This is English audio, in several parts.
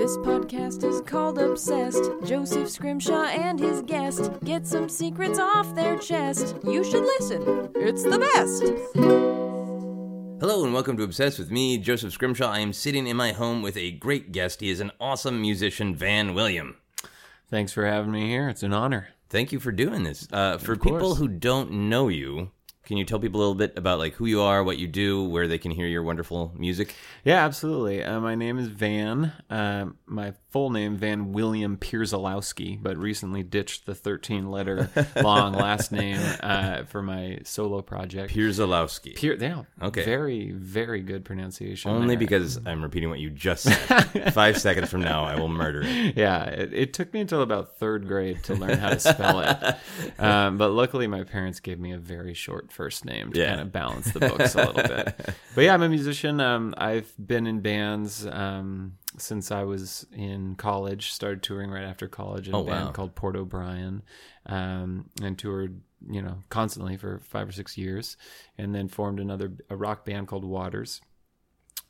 This podcast is called Obsessed. Joseph Scrimshaw and his guest get some secrets off their chest. You should listen, it's the best. Hello and welcome to Obsessed with me, Joseph Scrimshaw. I am sitting in my home with a great guest. He is an awesome musician, Van William. Thanks for having me here. It's an honor. Thank you for doing this. Uh, for people who don't know you, can you tell people a little bit about like who you are, what you do, where they can hear your wonderful music? Yeah, absolutely. Uh, my name is Van. Uh, my full name, Van William Pierzalowski, but recently ditched the 13 letter long last name uh, for my solo project. Pierzalowski. Pier- yeah. Okay. Very, very good pronunciation. Only there. because I'm repeating what you just said. Five seconds from now, I will murder it. yeah, it, it took me until about third grade to learn how to spell it. Um, but luckily, my parents gave me a very short first name to Yeah. kind of balance the books a little bit. But yeah, I'm a musician. Um, I've been in bands um, since I was in college. Started touring right after college in Oh, a band wow. called Port O'Brien, um, and toured you know constantly for five or six years, and then formed another a rock band called Waters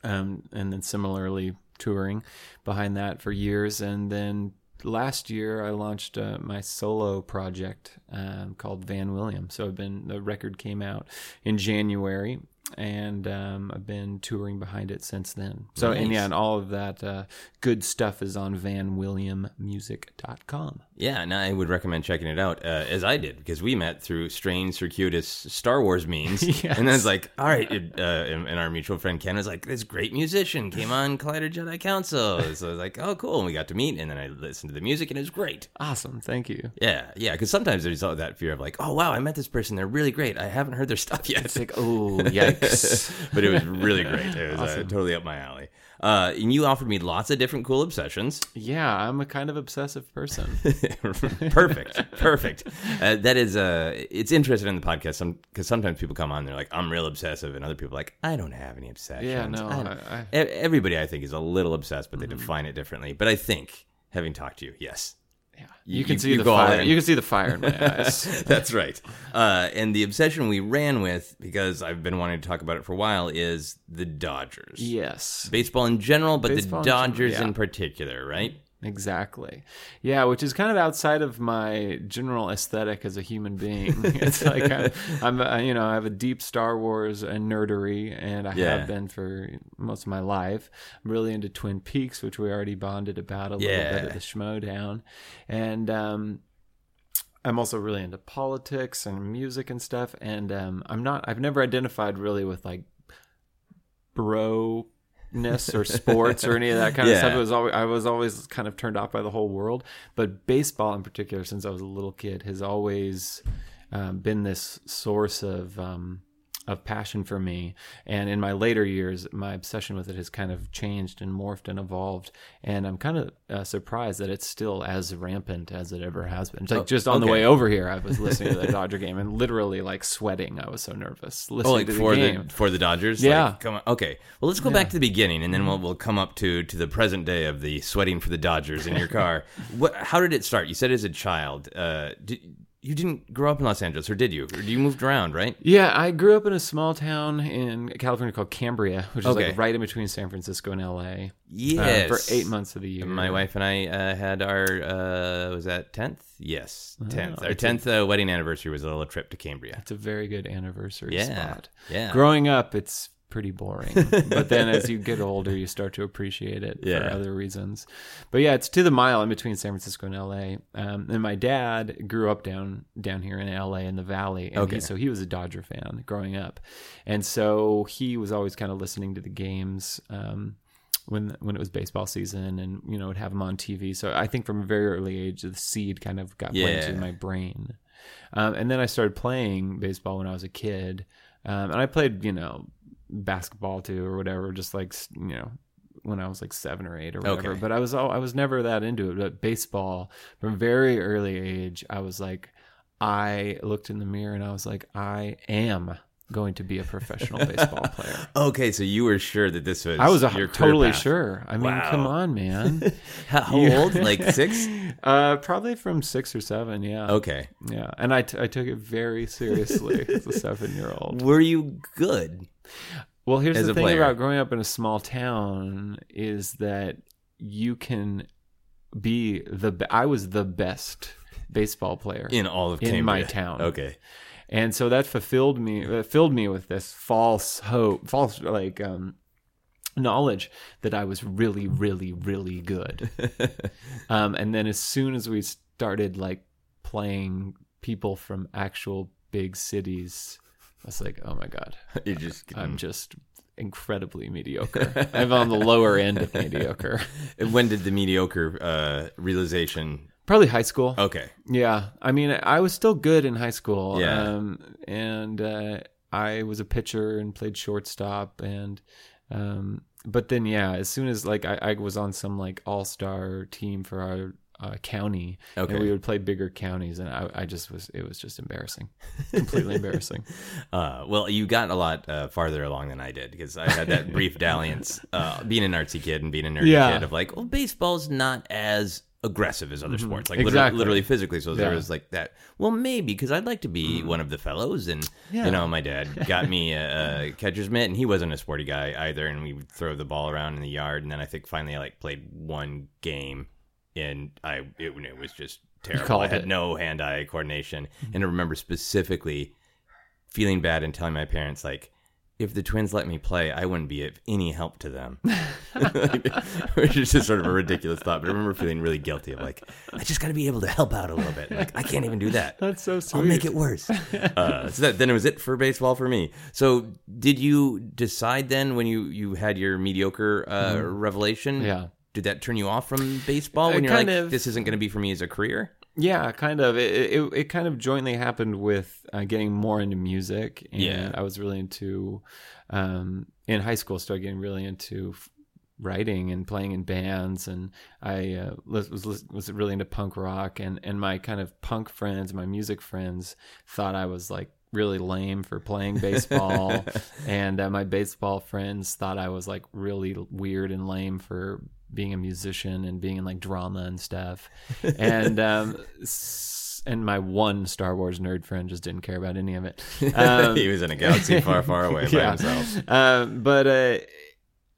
um, and then similarly touring behind that for years. And then last year, I launched uh, my solo project um, called Van William. So I've been the record came out in January. And um, I've been touring behind it since then. So and Nice. yeah, and all of that uh, good stuff is on vanwilliammusic.com. Yeah, and I would recommend checking it out, uh, as I did, because we met through strange, circuitous Star Wars means. Yes. And then it's like, all right, it, uh, and, and our mutual friend Ken was like, this great musician came on Collider Jedi Council. So I was like, oh, cool. And we got to meet, and then I listened to the music, and it was great. Awesome, thank you. Yeah, yeah, because sometimes there's all that fear of like, oh, wow, I met this person. They're really great. I haven't heard their stuff yet. It's like, oh, but it was really great. It was uh, totally up my alley. Uh, and you offered me lots of different cool obsessions. yeah, I'm a kind of obsessive person. perfect, perfect. Uh, that is, uh, it's interesting in the podcast some because sometimes people come on, they're like, "I'm real obsessive," and other people are like, "I don't have any obsessions." Yeah, no, I I- I- Everybody, I think, is a little obsessed, but they Mm-hmm. define it differently. But I think, having talked to you, yes, You- you, can see you the fire. in. You can see the fire in my eyes. That's right. Uh, and the obsession we ran with, because I've been wanting to talk about it for a while, is the Dodgers. yes, Baseball in general, but Baseball in the general, Dodgers yeah. in particular, right? Exactly. Yeah, which is kind of outside of my general aesthetic as a human being. it's like I'm, I'm uh, you know, I have a deep Star Wars and nerdery, and I Yeah. have been for most of my life. I'm really into Twin Peaks, which we already bonded about a little Yeah. bit at the Schmoedown, and um, I'm also really into politics and music and stuff. And um, I'm not. I've never identified really with like bro ness or sports or any of that kind of stuff. It was always I was always kind of turned off by the whole world. But baseball in particular, since I was a little kid, has always um, been this source of um, of passion for me. And in my later years, my obsession with it has kind of changed and morphed and evolved. And I'm kind of uh, surprised that it's still as rampant as it ever has been. It's like just on the way over here, I was listening to the Dodger game and literally like sweating. I was so nervous listening Oh, like to the for game. the for the Dodgers. Yeah. Like, come on. Okay. Well, let's go back to the beginning, and then we'll we'll come up to to the present day of the sweating for the Dodgers in your car. what? How did it start? You said as a child. Uh, did, you didn't grow up in Los Angeles, or did you? Or you moved around, right? Yeah, I grew up in a small town in California called Cambria, which is Okay. like right in between San Francisco and LA. Yes. Uh, for eight months of the year. My wife and I uh, had our uh, was that tenth? Yes, tenth. our Oh, a- tenth uh, wedding anniversary was a little trip to Cambria. It's a very good anniversary Yeah, spot. yeah. Growing up, it's pretty boring, but then as you get older, you start to appreciate it Yeah. for other reasons. But yeah, it's to the mile in between San Francisco and LA. Um, and my dad grew up down down here in LA in the Valley, and Okay. he, so he was a Dodger fan growing up, and so he was always kind of listening to the games. Um, when when it was baseball season, and you know, would have them on TV. So I think from a very early age, the seed kind of got planted in my brain. Um, and then I started playing baseball when I was a kid, um, and I played, you know, basketball too or whatever, just like you know, when I was like seven or eight or whatever. Okay. But I was all, I was never that into it. But baseball, from very early age, I was like, I looked in the mirror and I was like, I am going to be a professional baseball player. Okay, so you were sure that this was I was a, totally sure. I mean, Wow. come on, man. How, old? Like six? uh, probably from six or seven. Yeah. Okay. Yeah, and I, t- I took it very seriously as a seven year old. Were you good? Well, here's the thing player. about growing up in a small town is that you can be the be- I was the best baseball player in all of in Cambria. my town. Okay. And so that fulfilled me uh, filled me with this false hope false like um knowledge that i was really really really good um and then as soon as we started like playing people from actual big cities i was like oh my god You just i'm just incredibly mediocre i'm on the lower end of mediocre when did the mediocre uh, realization? Probably high school Okay. Yeah, I mean, I was still good in high school. Yeah. um, and uh, I was a pitcher and played shortstop, and um, but then yeah, as soon as like I, I was on some like all star team for our uh, county, Okay. and we would play bigger counties, and I, I just was it was just embarrassing, completely embarrassing. Uh, well, you got a lot uh, farther along than I did because I had that brief dalliance, uh, being an artsy kid and being a nerdy Yeah. kid of like, well, baseball's not as aggressive as other sports, like literally, Mm-hmm. Exactly. literally physically. So there was like that. Well, maybe because I'd like to be one of the fellows, and Yeah. you know, my dad got me a, a catcher's mitt, and he wasn't a sporty guy either, and we would throw the ball around in the yard, and then I think finally I like played one game, and I it, it was just terrible. I had it. no hand-eye coordination, and I remember specifically feeling bad and telling my parents like if the twins let me play i wouldn't be of any help to them which is just sort of a ridiculous thought but i remember feeling really guilty of like i just got to be able to help out a little bit like i can't even do that That's so sweet. I'll make it worse. uh, so that, then it was it for baseball for me. So did you decide then when you, you had your mediocre uh, revelation? Mm-hmm. Yeah. Did that turn you off from baseball Uh, when you're like, of. this isn't going to be for me as a career? Yeah, kind of. It it, it kind of jointly happened with uh, getting more into music, and Yeah. I was really into um, in high school. Started getting really into f- writing and playing in bands, and I uh, was was was really into punk rock, and and my kind of punk friends, my music friends, thought I was like really lame for playing baseball and uh, my baseball friends thought I was like really weird and lame for being a musician and being in like drama and stuff and um and my one Star Wars nerd friend just didn't care about any of it um, he was in a galaxy far, far away by himself. um, but uh,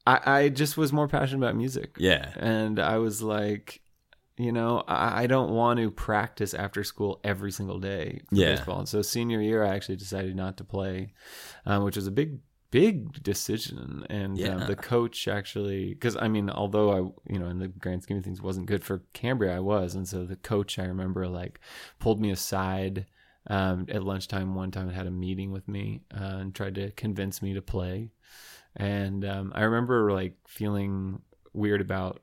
I, I just was more passionate about music Yeah. and I was like, you know, I, I don't want to practice after school every single day for Yeah. baseball. And so senior year, I actually decided not to play, um, which was a big, big decision. And Yeah. um, the coach actually, because I mean, although I, you know, in the grand scheme of things, wasn't good for Cambria, I was. And so the coach, I remember, like pulled me aside. Um, at lunchtime one time and had a meeting with me uh, and tried to convince me to play and um, I remember like feeling weird about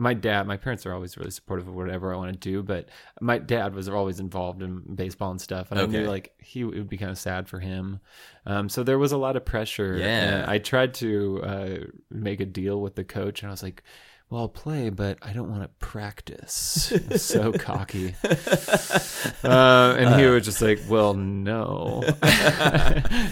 my dad. My parents are always really supportive of whatever I want to do, but my dad was always involved in baseball and stuff, and I Okay. knew like he it would be kind of sad for him. Um, so there was a lot of pressure. Yeah. I tried to uh, make a deal with the coach, and I was like. Well, I'll play, but I don't want to practice. I was so cocky. Uh, and he was just like, "Well, no."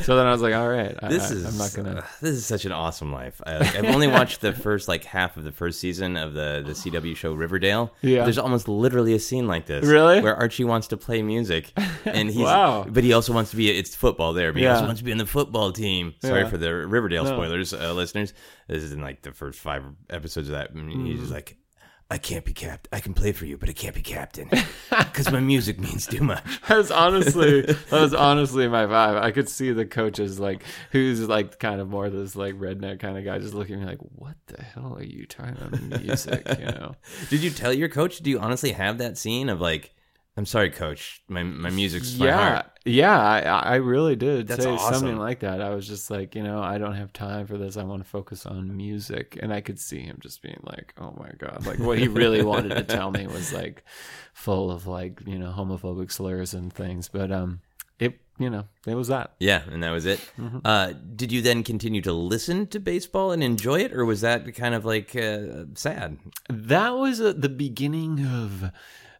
so then I was like, "All right, This I- is I'm not gonna." uh, this is such an awesome life. I, like, I've only watched the first like half of the first season of the the CW show Riverdale. Yeah. there's almost literally a scene like this. Really? where Archie wants to play music, and he's Wow. but he also wants to be. It's football there, but he also Yeah. wants to be in the football team. Sorry Yeah. for the Riverdale No. spoilers, uh, listeners. This is in like the first five episodes of that. And he's mm-hmm. like. I can't be capped. I can play for you, but I can't be captain because my music means too much. That was honestly that was honestly my vibe. I could see the coaches like who's like kind of more this like redneck kind of guy just looking at me like, what the hell are you talking about music? You know? Did you tell your coach? Do you honestly have that scene of like, I'm sorry, coach, my my music's my yeah, heart. yeah. I I really did That's say awesome. something like that. I was just like, you know, I don't have time for this. I want to focus on music, and I could see him just being like, oh my god, like what he really wanted to tell me was like full of like you know homophobic slurs and things. But um, it you know it was that. Yeah, and that was it. Mm-hmm. Uh, did you then continue to listen to baseball and enjoy it, or was that kind of like uh, sad? That was uh, the beginning of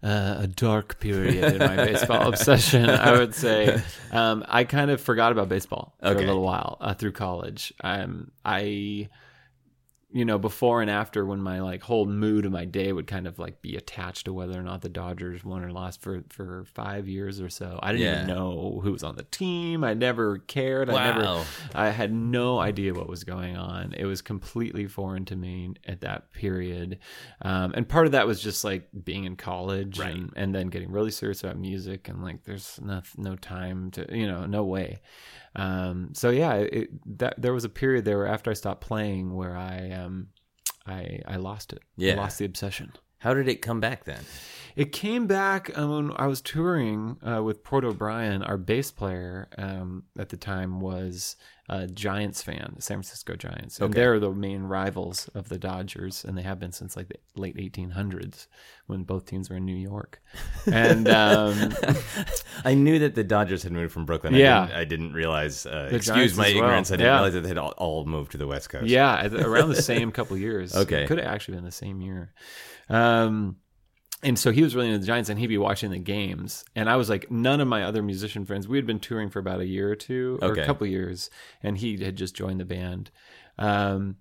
uh, a dark period in my baseball obsession. I would say um, I kind of forgot about baseball for Okay. a little while uh, through college. Um, I, you know, before and after when my like whole mood of my day would kind of like be attached to whether or not the Dodgers won or lost for for five years or so. I didn't even know who was on the team. I never cared. I never Wow. I had no idea what was going on. It was completely foreign to me at that period. Um, and part of that was just like being in college Right. and, and then getting really serious about music and like there's no, no time to, you know, no way. Um, so yeah, it, that there was a period there after I stopped playing where I, um, I, I lost it. Yeah. I lost the obsession. How did it come back then? It came back um, when I was touring uh, with Port O'Brien. Our bass player um, at the time was a Giants fan, San Francisco Giants, and Okay. they're the main rivals of the Dodgers, and they have been since like the late 1800s when both teams were in New York. And um, I knew that the Dodgers had moved from Brooklyn. Yeah. I didn't, I didn't realize. Uh, excuse my well. ignorance. I didn't Yeah. realize that they had all, all moved to the West Coast. yeah, around the same couple years. Okay. could have actually been the same year. Um, and so he was really into the Giants, and he'd be watching the games. And I was like, none of my other musician friends. We had been touring for about a year or two, or Okay. a couple years, and he had just joined the band. Um,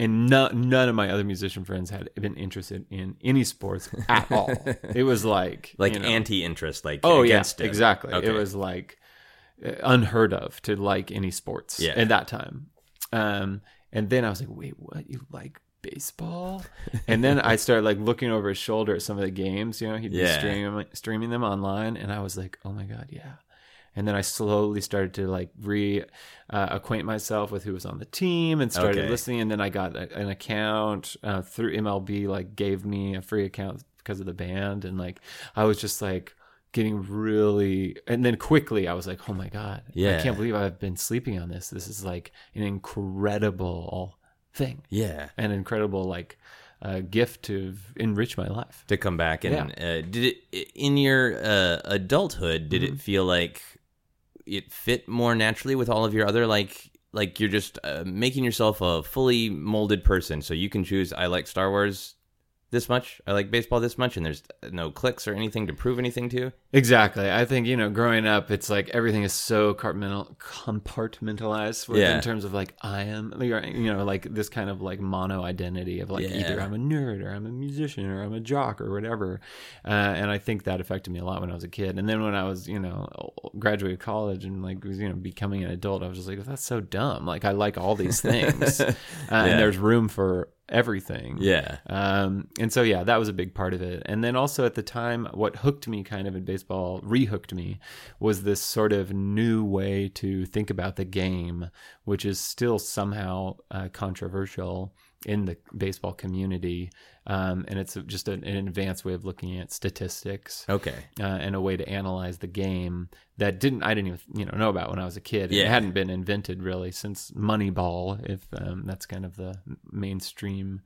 and no, none of my other musician friends had been interested in any sports at all. it was like like you know, anti-interest, like Oh against yeah, it. exactly. Okay. It was like uh, unheard of to like any sports Yeah. at that time. Um, and then I was like, wait, what? You like baseball? and then I started like looking over his shoulder at some of the games. You know, he'd be streaming streaming them online, and I was like, oh my god, yeah. And then I slowly started to like re uh, acquaint myself with who was on the team and started Okay. listening. And then I got a, an account uh, through MLB, like gave me a free account because of the band. And like I was just like getting really, and then quickly I was like, oh my God, Yeah. I can't believe I've been sleeping on this. This is like an incredible thing, yeah. an incredible like uh, gift to enrich my life. To come back and uh, did it in your uh, adulthood? Did Mm-hmm. it feel like it fit more naturally with all of your other like like you're just uh, making yourself a fully molded person, so you can choose. I like Star Wars this much. I like baseball this much, and there's no clicks or anything to prove anything to. Exactly. I think, you know, growing up, it's like everything is so compartmentalized with, Yeah. in terms of like, I am, you know, like this kind of like mono identity of like Yeah. either I'm a nerd or I'm a musician or I'm a jock or whatever. Uh, and I think that affected me a lot when I was a kid. And then when I was, you know, graduated college and like was, you know, becoming an adult, I was just like, that's so dumb. Like, I like all these things. uh, And there's room for everything. Yeah. Um, and so, yeah, that was a big part of it. And then also at the time, what hooked me kind of in baseball, rehooked me, was this sort of new way to think about the game, which is still somehow uh, controversial in the baseball community. Um, and it's just an, an advanced way of looking at statistics Okay. uh, and a way to analyze the game that didn't I didn't even you know know about when I was a kid. Yeah. It hadn't been invented really since Moneyball, if um, that's kind of the mainstream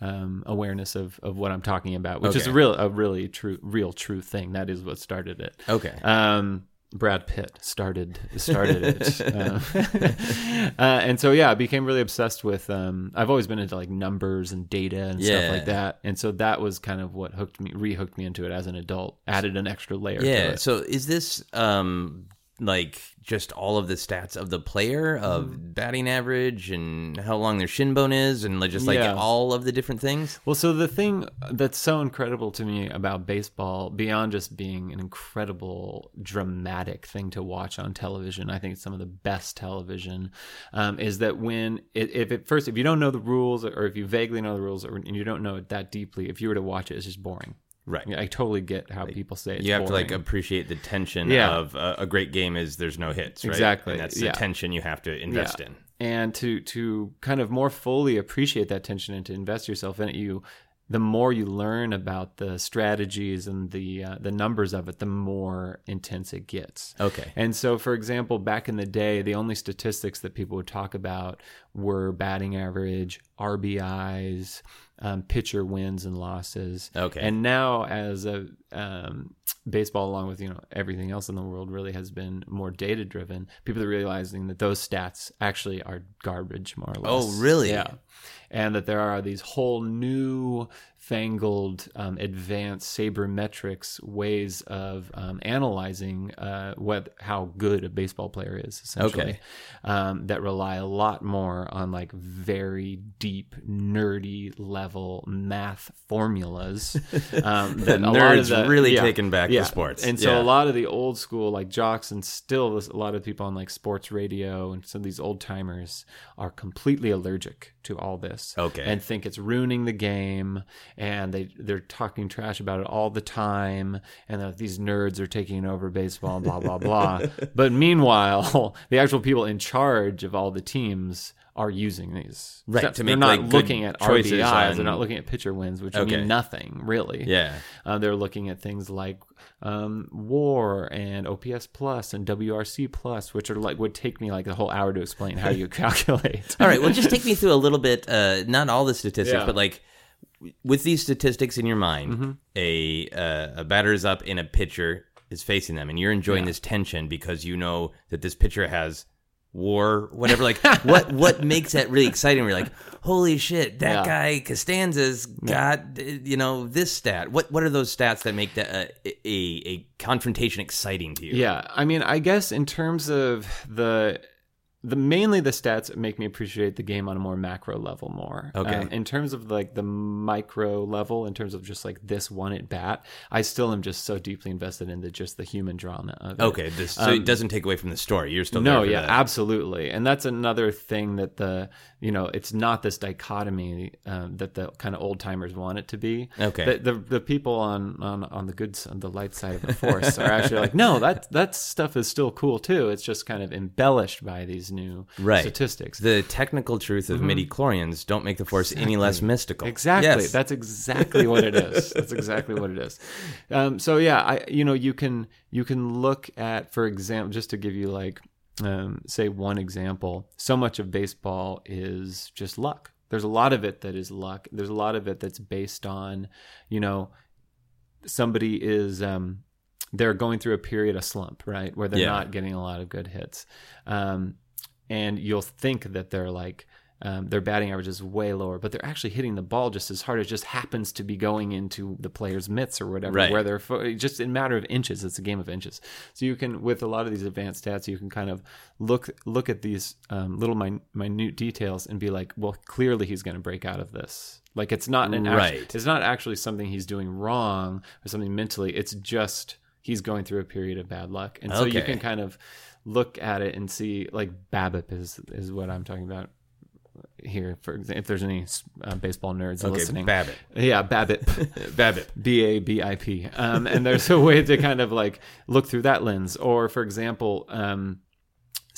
um, awareness of, of what I'm talking about, which is a real a really true real true thing. That is what started it. Okay. Um, Brad Pitt started started it, Um, uh, and so yeah, I became really obsessed with. Um, I've always been into like numbers and data and Yeah. stuff like that, and so that was kind of what hooked me, rehooked me into it as an adult. Added an extra layer. to Yeah. it. So is this um like just all of the stats of the player of Mm-hmm. batting average and how long their shin bone is and like just like Yeah. all of the different things? Well, so the thing that's so incredible to me about baseball, beyond just being an incredible dramatic thing to watch on television, I think it's some of the best television, um, is that when, it, if at first, if you don't know the rules or if you vaguely know the rules or and you don't know it that deeply, if you were to watch it, it's just boring. Right. Yeah, I totally get how people say it's you have to like appreciate the tension Yeah. of uh, a great game is there's no hits, right? Exactly, And that's yeah. the tension you have to invest Yeah. in. and to to kind of more fully appreciate that tension and to invest yourself in it you the more you learn about the strategies and the uh, the numbers of it the more intense it gets Okay. and so for example back in the day the only statistics that people would talk about were batting average rbis um, pitcher wins and losses Okay. and now as a um, baseball along with you know everything else in the world really has been more data driven people are realizing that those stats actually are garbage more or less Oh, really? yeah and that there are these whole new fangled, um, advanced sabermetrics ways of um, analyzing uh, what how good a baseball player is, essentially, Okay. um, that rely a lot more on like very deep, nerdy level math formulas. Um, that a lot Nerds of the, really taking back the sports. and so Yeah. a lot of the old school like jocks and still a lot of people on like sports radio and some of these old timers are completely allergic to all this. Okay. And think it's ruining the game and they they're talking trash about it all the time and these nerds are taking over baseball and blah blah blah. but meanwhile, the actual people in charge of all the teams are using these. Right, to they're not like, looking at RBIs. on- They're not looking at pitcher wins, which Okay. mean nothing really. Yeah. Uh, they're looking at things like um, WAR and OPS plus and WRC plus, which are like would take me like a whole hour to explain how you calculate. All right. Well, just take me through a little bit. Uh, not all the statistics, Yeah. but like with these statistics in your mind, Mm-hmm. a uh, a batter is up in a pitcher is facing them, and you're enjoying Yeah. this tension because you know that this pitcher has war, whatever. Like, what what makes that really exciting? We're like, holy shit, that Yeah. guy Costanza's got uh, you know this stat. What what are those stats that make that uh, a, a a confrontation exciting to you? Yeah, I mean, I guess in terms of the the mainly the stats make me appreciate the game on a more macro level more. Okay. Um, in terms of like the micro level, in terms of just like this one at bat, I still am just so deeply invested in the just the human drama of it. Okay, this, so it doesn't take away from the story. You're still Um, no yeah that. absolutely and that's another thing that the you know it's not this dichotomy um, that the kind of old timers want it to be Okay. the, the the people on on on the good on the light side of the force are actually like no that that stuff is still cool too it's just kind of embellished by these new Right. statistics The technical truth of midichlorians don't make the force any less mystical. Mm-hmm. Exactly. Yes. That's exactly what it is. That's exactly what it is. Um, so yeah, I you know you can you can look at for example just to give you like um, say one example. So much of baseball is just luck. There's a lot of it that is luck. There's a lot of it that's based on you know somebody is um, they're going through a period of slump, right, where they're Yeah. not getting a lot of good hits, um, and you'll think that they're like um, their batting average is way lower, but they're actually hitting the ball just as hard. It just happens to be going into the player's mitts or whatever, Right. where they're fo- just in a matter of inches. It's a game of inches. So you can, with a lot of these advanced stats, you can kind of look look at these um, little min- minute details and be like, well, clearly he's going to break out of this. Like it's not an act- it's not actually something he's doing wrong or something mentally. It's just he's going through a period of bad luck, and so you can kind of look at it and see like BABIP is is what I'm talking about here. For example, if there's any uh, baseball nerds okay, listening, Babbitt. yeah, BABIP. Babbitt. B A B I P. Um, and there's a way to kind of like look through that lens. Or, for example, um,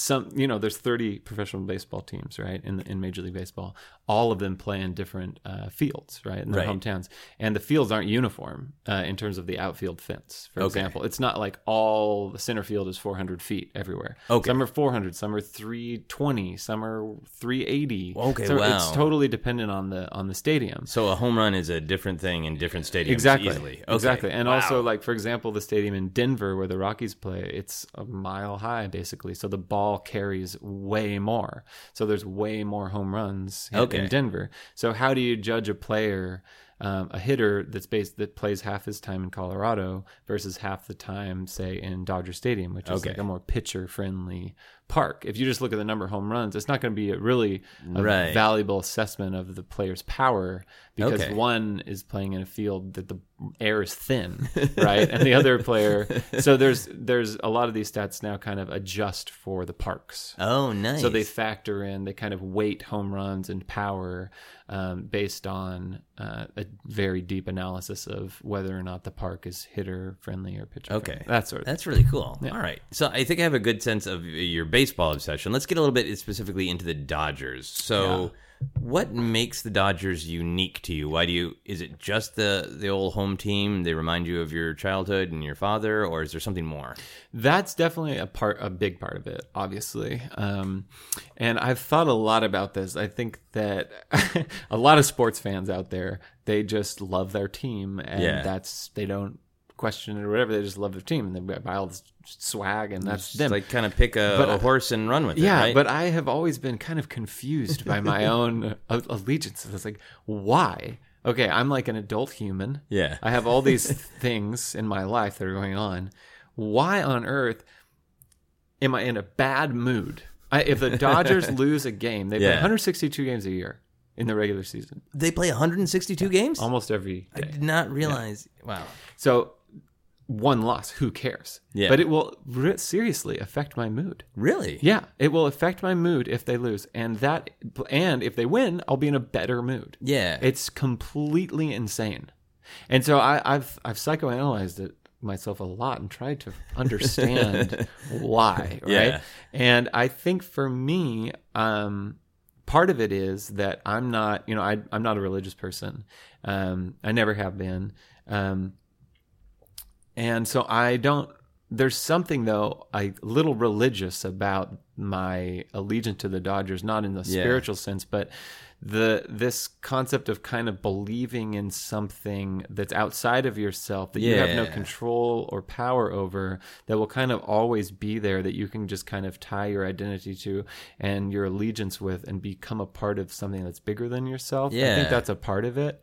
some you know, there's 30 professional baseball teams, right, in in Major League Baseball. All of them play in different uh, fields, right, in their Right. hometowns, and the fields aren't uniform uh, in terms of the outfield fence. For Okay. example, it's not like all the center field is 400 feet everywhere. Okay. some are 400, some are 320, some are 380. Okay, so wow. It's totally dependent on the on the stadium. So a home run is a different thing in different stadiums. Exactly. Easily. Okay. Exactly. And Wow. also, like for example, the stadium in Denver where the Rockies play, it's a mile high basically. So the ball carries way more. So there's way more home runs Okay. in Denver. So how do you judge a player? Um, a hitter that's based that plays half his time in Colorado versus half the time, say in Dodger Stadium, which is Okay. like a more pitcher friendly park. If you just look at the number of home runs, it's not going to be a really a Right. valuable assessment of the player's power because Okay. one is playing in a field that the air is thin, right? and the other player, so there's there's a lot of these stats now kind of adjust for the parks. Oh, nice. So they factor in, they kind of weight home runs and power um, based on uh, a very deep analysis of whether or not the park is hitter friendly or pitcher Okay. friendly. That sort of That's really cool. All right. So I think I have a good sense of your baseball obsession. Let's get a little bit specifically into the Dodgers. So what makes the Dodgers unique to you? Why do you is it just the the old home team? They remind you of your childhood and your father or is there something more? That's definitely a part, a big part of it, obviously. Um, and I've thought a lot about this. I think that a lot of sports fans out there, they just love their team, and Yeah. that's they don't question or whatever. They just love their team and they buy all this swag and that's Just them. like kind of pick a, But, a horse and run with it. yeah, right? but I have always been kind of confused by my own uh, allegiances. It's like, why? Okay, I'm like an adult human. Yeah. I have all these things in my life that are going on. Why on earth am I in a bad mood? I, if the Dodgers lose a game, they play 162 games a year in the regular season, they play 162 games. almost every I did not realize. Wow. So one loss, who cares? Yeah. But it will re- seriously affect my mood. Really? Yeah, it will affect my mood if they lose, and that, and if they win, I'll be in a better mood. Yeah. It's completely insane, and so I, I've I've psychoanalyzed it myself a lot and tried to understand why, right? Yeah. And I think for me, um, part of it is that I'm not, you know, I, I'm not a religious person. Um, I never have been. Um, and so I don't, there's something though, a little religious about my allegiance to the Dodgers, not in the Yeah. spiritual sense, but the this concept of kind of believing in something that's outside of yourself that you have no control or power over that will kind of always be there that you can just kind of tie your identity to and your allegiance with and become a part of something that's bigger than yourself. I think that's a part of it.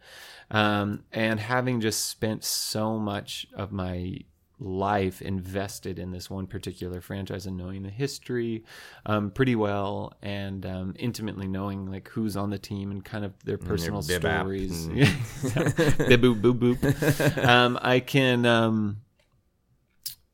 Um, and having just spent so much of my life invested in this one particular franchise and knowing the history um, pretty well and um, intimately knowing like who's on the team and kind of their personal bib-bap stories. Bib boop boop boop. Um, I can. Um,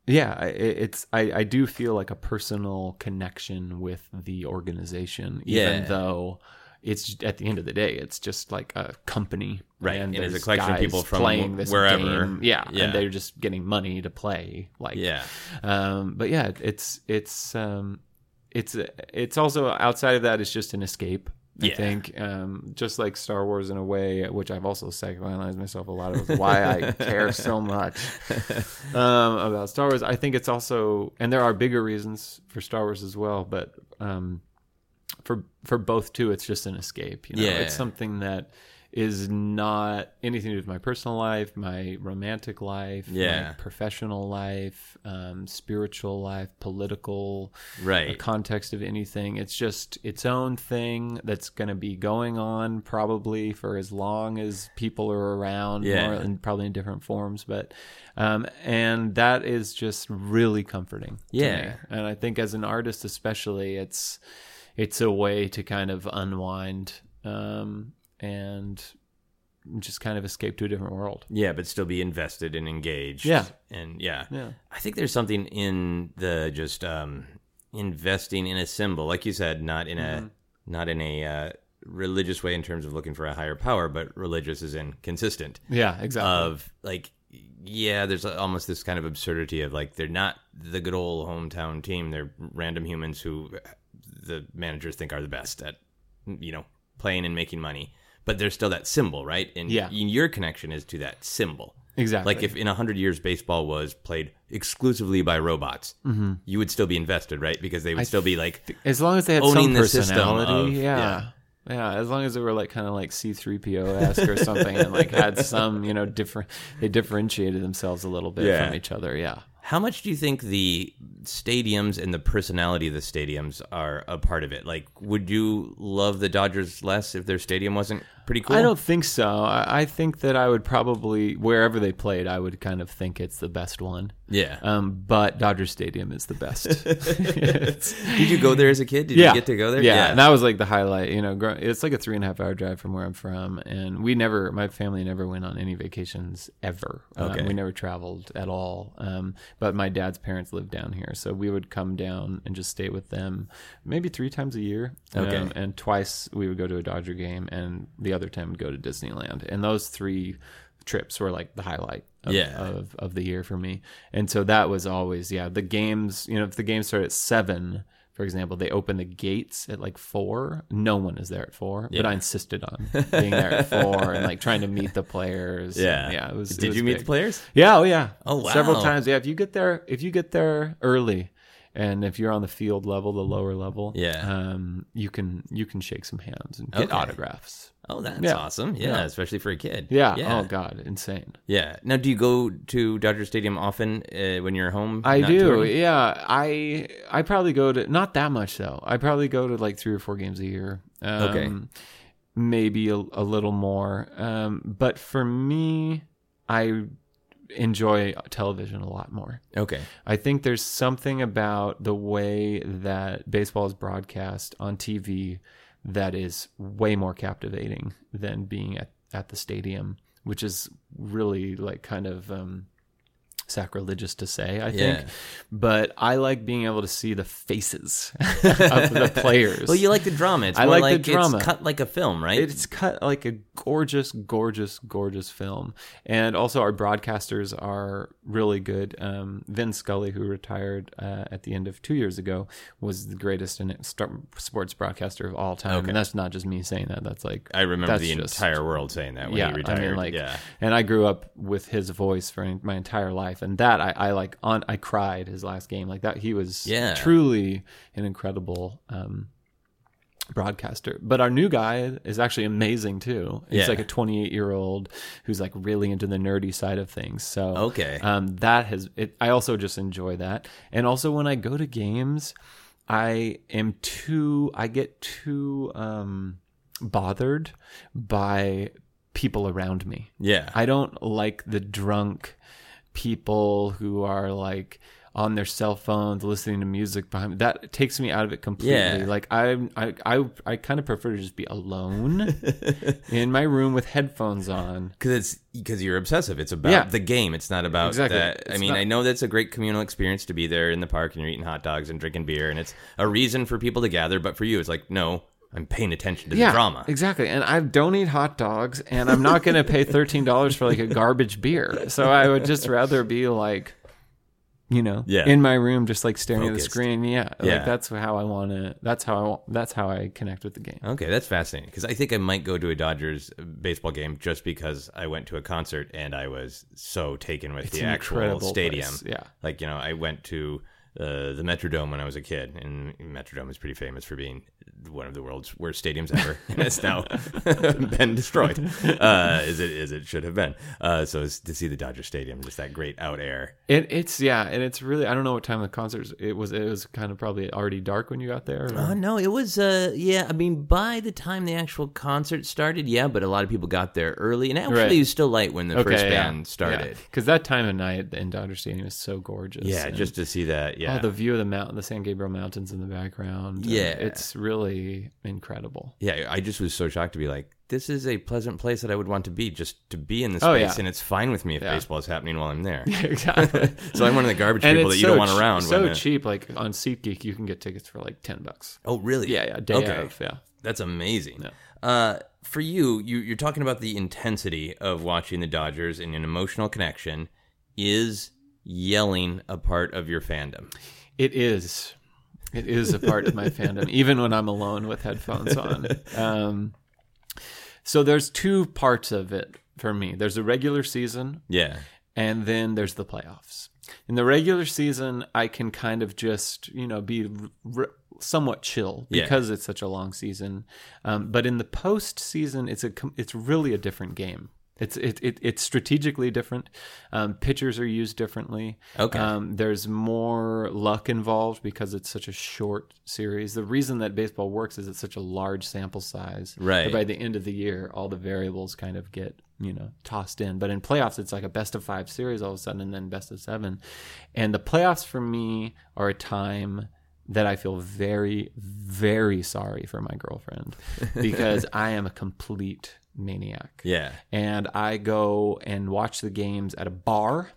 yeah, it, it's I, I do feel like a personal connection with the organization, even Yeah. though it's at the end of the day, it's just like a company, Right, and there's a collection of people from playing this wherever. game. Yeah, Yeah. and they're just getting money to play. Like, Yeah. um, but yeah, it's it's um, it's it's also outside of that, it's just an escape. I Yeah. think, um, just like Star Wars in a way, which I've also psychoanalyzed myself a lot of why I care so much um, about Star Wars. I think it's also, and there are bigger reasons for Star Wars as well, but um, for for both too, it's just an escape. You know, Yeah. it's something that is not anything to do with my personal life, my romantic life, Yeah. my professional life, um, spiritual life, political Right. context of anything. It's just its own thing that's going to be going on probably for as long as people are around, Yeah. more, and probably in different forms. But um, and that is just really comforting. to Yeah. me. and I think as an artist, especially, it's it's a way to kind of unwind um, and just kind of escape to a different world. Yeah, but still be invested and engaged. Yeah. And yeah. Yeah. I think there's something in the just um, investing in a symbol, like you said, not in Mm-hmm. a not in a uh, religious way in terms of looking for a higher power, but religious is in consistent. Yeah, exactly. Of like, yeah, there's almost this kind of absurdity of like they're not the good old hometown team; they're random humans who the managers think are the best at you know playing and making money. But there's still that symbol, right? And Yeah. your connection is to that symbol. exactly. Like if in a hundred years baseball was played exclusively by robots, Mm-hmm. you would still be invested, right? Because they would still be like, As long as they had owning some the personality, of- yeah. yeah. yeah. as long as they were like kind of like C3PO esque or something and like had some, you know, different, they differentiated themselves a little bit Yeah. from each other. Yeah. How much do you think the stadiums and the personality of the stadiums are a part of it? Like, would you love the Dodgers less if their stadium wasn't pretty cool? I don't think so. I, think that I would probably, wherever they played, I would kind of think it's the best one. Yeah. Um, but Dodger Stadium is the best. Did you go there as a kid? Did yeah. you get to go there? Yeah, and that was like the highlight. You know, it's like a three and a half hour drive from where I'm from, and we never, my family never went on any vacations ever. Um, Okay. we never traveled at all. Um, but my dad's parents lived down here, so we would come down and just stay with them, maybe three times a year. Okay. Um, and twice we would go to a Dodger game, and the other time we'd go to Disneyland. And those three trips were like the highlight of, Yeah. of, of the year for me. And so that was always, yeah, the games, you know, if the game started at seven, for example, they open the gates at like four. No one is there at four, but I insisted on being there at four and like trying to meet the players. Yeah. yeah. It was. it Did was you meet the players? Yeah, oh yeah. Oh, wow. Several times. Yeah, if you get there, if you get there early, and if you're on the field level, the lower level, Yeah. um, you can you can shake some hands and get Okay. autographs. Oh, that's Yeah. awesome. Yeah, Yeah. especially for a kid. Yeah. Yeah. Oh God, insane. Yeah. Now, do you go to Dodger Stadium often uh, when you're home? I do. touring? Yeah. I I probably go to not that much though. I probably go to like three or four games a year. Um, Okay. Maybe a, a little more. Um, but for me, I enjoy television a lot more. Okay. I think there's something about the way that baseball is broadcast on TV that is way more captivating than being at, at the stadium, which is really like kind of um, sacrilegious to say, I think. Yeah. But I like being able to see the faces of the players. Well, you like the drama. It's I more like the drama. It's cut like a film, right? It's cut like a gorgeous, gorgeous, gorgeous film. And also, our broadcasters are really good. Um, Vin Scully, who retired uh, at the end of two years ago, was the greatest in sports broadcaster of all time. Okay. And that's not just me saying that. That's like I remember the just- entire world saying that when yeah, he retired. I mean, like, yeah. and I grew up with his voice for my entire life, and that I, I like on. I cried his last game like that. He was Yeah. truly an incredible um, broadcaster. But our new guy is actually amazing too. He's Yeah. like a 28 year old who's like really into the nerdy side of things. So Okay. um, that has. It, I also just enjoy that, and also when I go to games, I am too. I get too um, bothered by people around me. Yeah. I don't like the drunk people who are like on their cell phones listening to music behind me. That takes me out of it completely. Yeah. Like I I I, I kind of prefer to just be alone in my room with headphones on. because it's because you're obsessive. It's about Yeah. the game. It's not about Exactly. that. I mean, not- I know that's a great communal experience to be there in the park and you're eating hot dogs and drinking beer, and it's a reason for people to gather. But for you, it's like, no, I'm paying attention to the drama. Exactly. And I don't eat hot dogs and I'm not going to pay $13 for like a garbage beer. So I would just rather be like, you know, Yeah. in my room, just like staring at the screen. Yeah. Yeah. Like that's how I want to, that's how I, wa- that's how I connect with the game. Okay, that's fascinating because I think I might go to a Dodgers baseball game just because I went to a concert and I was so taken with It's the actual stadium. place. Yeah. Like, you know, I went to uh, the Metrodome when I was a kid, and Metrodome is pretty famous for being one of the world's worst stadiums ever, and it's now been destroyed, uh, as it as it should have been. Uh, so it's, to see the Dodger Stadium, just that great out air. It, it's, yeah. And it's really, I don't know what time the concert is. It was, it was kind of probably already dark when you got there. or- Uh, no, it was, uh, yeah. I mean, by the time the actual concert started, yeah, but a lot of people got there early, and actually, Right. it was still light when the first band started. Because that time of night in Dodger Stadium is so gorgeous. Yeah, and- just to see that. Yeah. Oh, the view of the mountain, the San Gabriel Mountains in the background. uh, Yeah. it's really incredible. yeah, I just was so shocked to be like, this is a pleasant place that I would want to be, just to be in this Oh, space, yeah. and it's fine with me if Yeah. baseball is happening while I'm there. exactly. so I'm one of the garbage and people that you so don't want ch- around. So the- cheap, like on SeatGeek, you can get tickets for like ten bucks. Oh, really? Yeah, yeah, day Okay. of, yeah. That's amazing. Yeah. Uh, for you, you, you're talking about the intensity of watching the Dodgers and an emotional connection. Is yelling a part of your fandom? It is. It is a part of my fandom, even when I'm alone with headphones on. Um, so there's two parts of it for me. There's a regular season, Yeah. and then there's the playoffs. In the regular season, I can kind of just you know be somewhat chill Yeah. because it's such a long season. Um, but in the postseason, it's a it's really a different game. It's it, it it's strategically different. Um, pitchers are used differently. Okay. Um, there's more luck involved because it's such a short series. The reason that baseball works is it's such a large sample size. Right. By the end of the year, all the variables kind of get you know tossed in. But in playoffs, it's like a best of five series all of a sudden, and then best of seven. And the playoffs for me are a time that I feel very, very sorry for my girlfriend because I am a complete maniac Yeah. and I go and watch the games at a bar,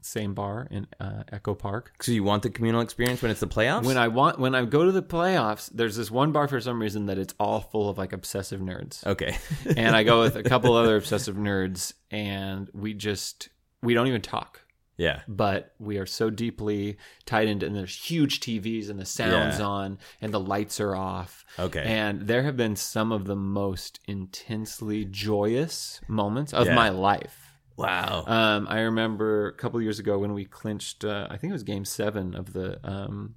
same bar in uh, Echo Park. So you want the communal experience when it's the playoffs? When I want, when I go to the playoffs, there's this one bar for some reason that it's all full of like obsessive nerds, okay. and I go with a couple other obsessive nerds, and we just we don't even talk. Yeah. But we are so deeply tied into, and there's huge TVs, and the sound's Yeah. on, and the lights are off. Okay. And there have been some of the most intensely joyous moments of Yeah. my life Wow. Um, I remember a couple years ago when we clinched. Uh, I think it was Game Seven of the um,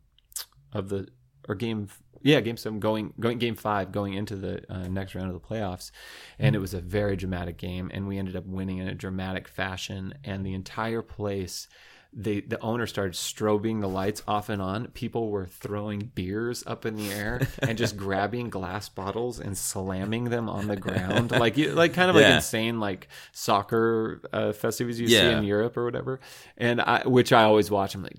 of the or Game yeah Game Seven going going Game Five going into the uh, next round of the playoffs, and it was a very dramatic game, and we ended up winning in a dramatic fashion, and the entire place. The, the owner started strobing the lights off and on. People were throwing beers up in the air and just grabbing glass bottles and slamming them on the ground, like you- like kind of like insane like soccer uh, festivities you see in Europe or whatever. And I, which I always watch. I'm like,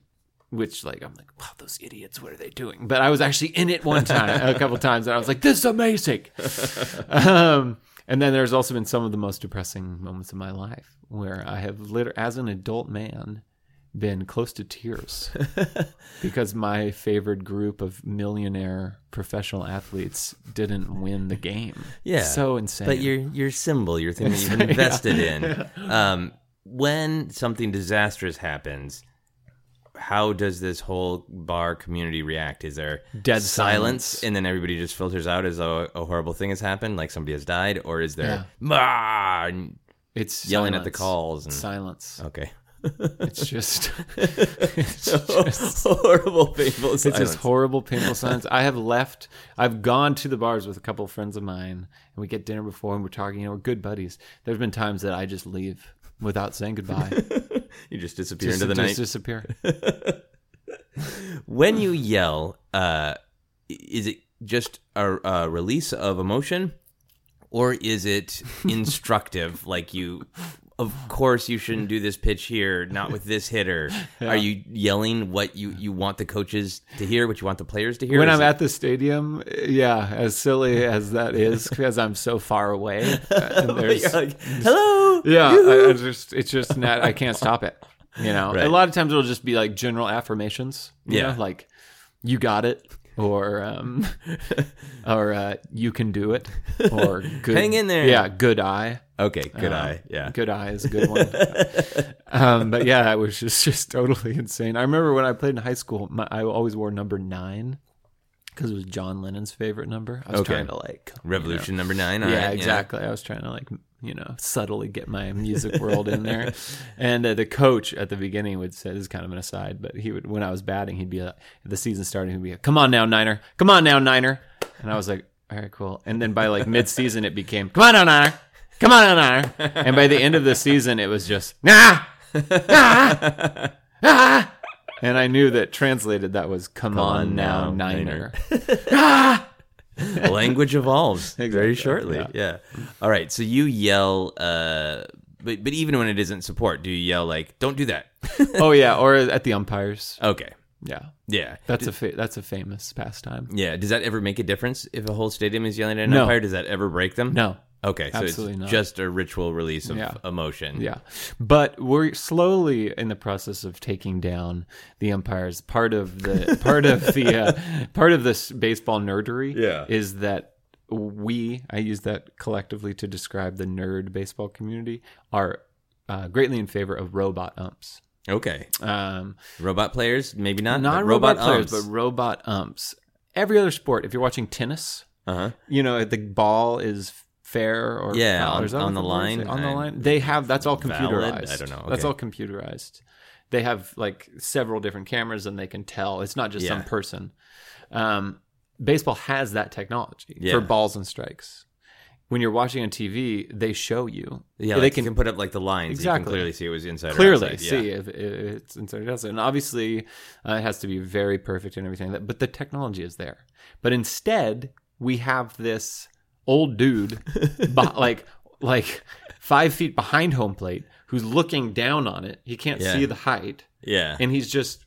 which like I'm like, wow, those idiots, what are they doing? But I was actually in it one time, a couple times, and I was like, this is amazing. um, and then there's also been some of the most depressing moments of my life where I have liter- as an adult man been close to tears because my favorite group of millionaire professional athletes didn't win the game. Yeah. so insane. But your your symbol, your thing that you've invested in. Um, when something disastrous happens, how does this whole bar community react? Is there Dead silence, silence. and then everybody just filters out as though a horrible thing has happened, like somebody has died, or is there Yeah. And it's yelling at the calls and Silence. okay, It's just, it's just horrible, painful It's just horrible, painful silence. I have left. I've gone to the bars with a couple of friends of mine, and we get dinner before, and we're talking. You know, we're good buddies. There's been times that I just leave without saying goodbye, you just disappear just, into the just night. disappear. when you yell, uh, is it just a, a release of emotion, or is it instructive? like you, of course, you shouldn't do this pitch here, not with this hitter. Are you yelling what you you want the coaches to hear, what you want the players to hear? when Is I'm it- at the stadium, yeah, as silly as that is, because I'm so far away. and there's- You're like, hello, yeah, I, I just it's just not. I can't stop it. You know, Right. a lot of times it'll just be like general affirmations. You Yeah. know, like you got it, or um, or uh, you can do it, or good, Hang in there. Yeah, good eye. Okay, good Uh, eye. Yeah. Good eye is a good one. um, but yeah, it was just just totally insane. I remember when I played in high school, my, I always wore number nine because it was John Lennon's favorite number. I was Okay. trying to like Revolution number nine. all yeah, right, exactly. I was trying to like you know subtly get my music world in there. And uh, the coach at the beginning would say, "This is kind of an aside," but he would when I was batting, he'd be like, the season starting, he'd be like, "Come on now, Niner! Come on now, Niner!" And I was like, "All right, cool." And then by like mid-season, it became, "Come on now, Niner! Come on now, Niner!" And by the end of the season, it was just, "Nah, nah, ah." And I knew that translated that was "Come, on, on now, now, Niner." language evolves very shortly. yeah. Yeah. All right. So you yell, uh, but but even when it isn't support, do you yell like, "Don't do that"? oh yeah, or at the umpires. okay. Yeah. Yeah. That's a fa- that's a famous pastime. Yeah. Does that ever make a difference if a whole stadium is yelling at an No. umpire? Does that ever break them? No. Okay. So Absolutely it's not. just a ritual release of Yeah. emotion. Yeah. But we're slowly in the process of taking down the umpires. Part of the part of the uh, part of this baseball nerdery Yeah. is that we I use that collectively to describe the nerd baseball community are uh, greatly in favor of robot umps. Okay. Um, Robot players, maybe not. not but robot, robot players, umps. but robot umps. Every other sport, if you're watching tennis, uh-huh. you know the ball is fair or Yeah, foul, on- or on the line, on the line they have that's all Valid? computerized I don't know. that's all computerized they have like several different cameras and they can tell it's not just Yeah. some person um, baseball has that technology Yeah. for balls and strikes when you're watching on tv they show you Yeah, they like can you can put up like the lines. You Exactly. can clearly see it was inside. or clearly outside. see Yeah. if it- it's inside or outside. And obviously, uh, it has to be very perfect and everything. But the technology is there. But instead, we have this old dude, beh- like like five feet behind home plate, who's looking down on it. He can't Yeah. see the height, Yeah. and he's just.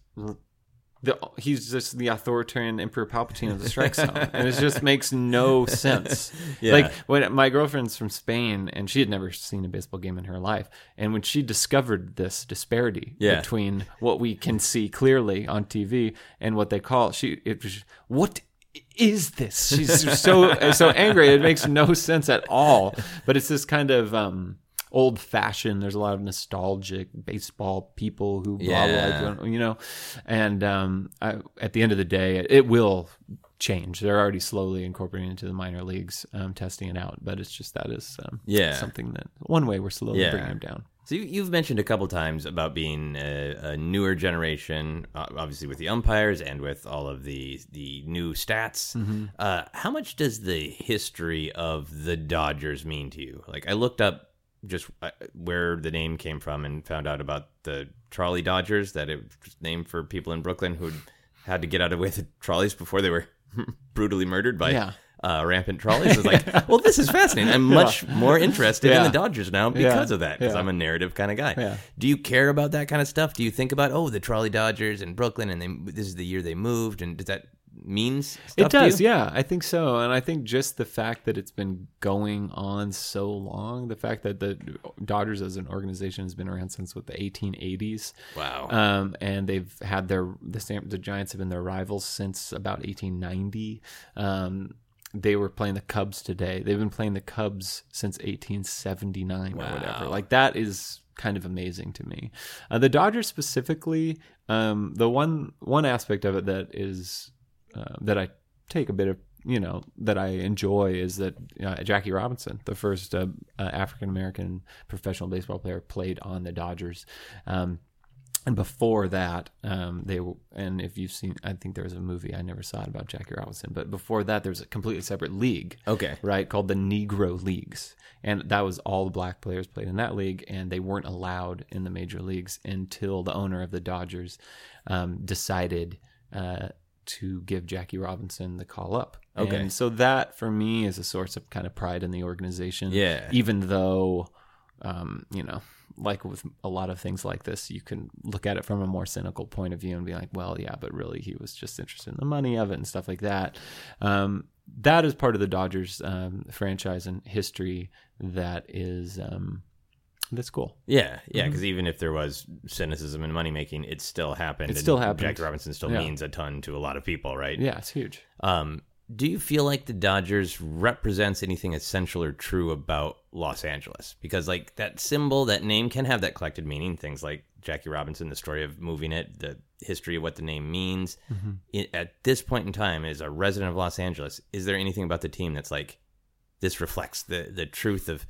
The, he's just the authoritarian Emperor Palpatine of the strike zone, and it just makes no sense. Yeah. Like when my girlfriend's from Spain, and she had never seen a baseball game in her life, and when she discovered this disparity Yeah. between what we can see clearly on TV and what they call she, it was what is this? She's so so angry. It makes no sense at all. But it's this kind of um, old fashioned. There's a lot of nostalgic baseball people who blah Yeah. blah, you know. And um, I, at the end of the day, it, it will change. They're already slowly incorporating it into the minor leagues, um, testing it out. But it's just that is um, Yeah. something that one way we're slowly Yeah. bringing them down. So you, you've mentioned a couple times about being a, a newer generation, obviously with the umpires and with all of the the new stats. Uh, how much does the history of the Dodgers mean to you? Like I looked up just uh, where the name came from and found out about the trolley Dodgers that it was named for people in Brooklyn who had to get out of the way of the trolleys before they were brutally murdered by Yeah. Uh, rampant trolleys. I was like, well, this is fascinating. I'm much more interested in the Dodgers now because of that, because. I'm a narrative kind of guy. Do you care about that kind of stuff? Do you think about, oh, the trolley Dodgers in Brooklyn, and they, this is the year they moved, and does that means stuff It does, yeah. I think so. And I think just the fact that it's been going on so long, the fact that the Dodgers as an organization has been around since what the 1880s. Wow. Um, and they've had their the the Giants have been their rivals since about 1890. Um, they were playing the Cubs today. They've been playing the Cubs since 1879 or whatever. Like that is kind of amazing to me. Uh, the Dodgers specifically, um, the one one aspect of it that is uh, that I take a bit of you know that I enjoy is that uh, Jackie Robinson, the first uh, uh, African American professional baseball player, played on the Dodgers. Um, and before that, um, they and if you've seen, I think there was a movie I never saw it about Jackie Robinson, but before that, there was a completely separate league okay. right, called the Negro Leagues. And that was all the black players played in that league, and they weren't allowed in the major leagues until the owner of the Dodgers um, decided uh, to give Jackie Robinson the call up. Okay. And so that for me is a source of kind of pride in the organization. Yeah. Even though, um, you know, like with a lot of things like this, you can look at it from a more cynical point of view and be like, well, yeah, but really he was just interested in the money of it and stuff like that. Um, that is part of the Dodgers um, franchise and history that is um, that's cool. Yeah, Mm-hmm. yeah, because even if there was cynicism and money making, it still happened. It still happened. Jackie Robinson still Yeah. means a ton to a lot of people, right? Yeah, it's huge. Um, do you feel like the Dodgers represents anything essential or true about Los Angeles? Because like that symbol, that name can have that collected meaning. Things like Jackie Robinson, the story of moving it, the history of what the name means. Mm-hmm. I at this point in time, as a resident of Los Angeles, is there anything about the team that's like this reflects the the truth of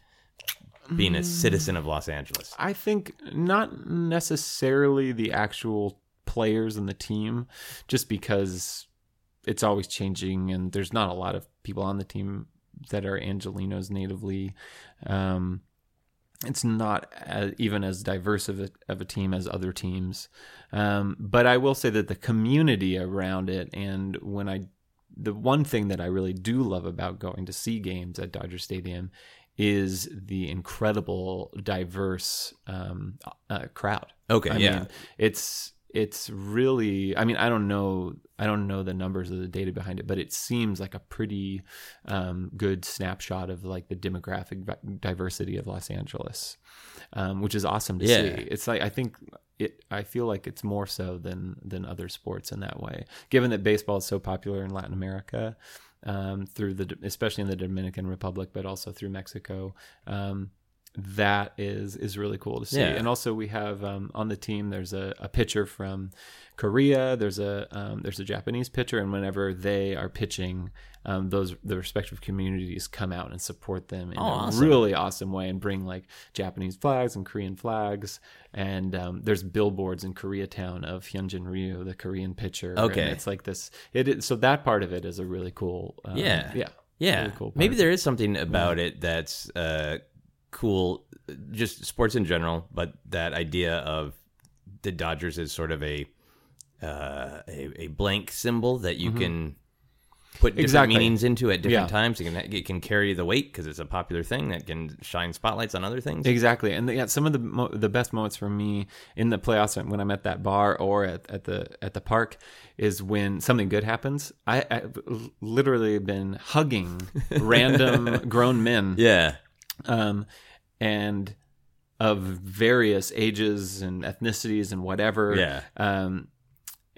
being a mm. citizen of Los Angeles? I think not necessarily the actual players and the team, just because it's always changing and there's not a lot of people on the team that are Angelenos natively. Um, it's not a, even as diverse of a, of a team as other teams. Um, but I will say that the community around it, and when I, the one thing that I really do love about going to see games at Dodger Stadium is the incredible diverse um, uh, crowd. Okay, I yeah. mean, it's it's really. I mean, I don't know. I don't know the numbers of the data behind it, but it seems like a pretty um, good snapshot of like the demographic diversity of Los Angeles, um, which is awesome to Yeah. see. It's like I think it. I feel like it's more so than than other sports in that way, given that baseball is so popular in Latin America. Um, through the especially in the Dominican Republic, but also through Mexico, um, that is is really cool to see. Yeah. And also we have um, on the team there's a, a pitcher from Korea. There's a um, there's a Japanese pitcher, and whenever they are pitching, um, those the respective communities come out and support them in Oh, a awesome. really awesome way and bring like Japanese flags and Korean flags. And um, there's billboards in Koreatown of Hyunjin Ryu, the Korean pitcher. Okay. and it's like this. It is, so that part of it is a really cool. Um, Yeah. yeah, Yeah, really cool maybe there is something about it that's uh, cool. Just sports in general, but that idea of the Dodgers is sort of a uh, a, a blank symbol that you can put different Mm-hmm. Exactly. meanings into at different Yeah. times. It can it can carry the weight because it's a popular thing that can shine spotlights on other things. Exactly, and yeah, some of the mo- the best moments for me in the playoffs when I'm at that bar or at, at the at the park is when something good happens. I, I've literally been hugging random grown men, Yeah, um, and of various ages and ethnicities and whatever, Yeah. um,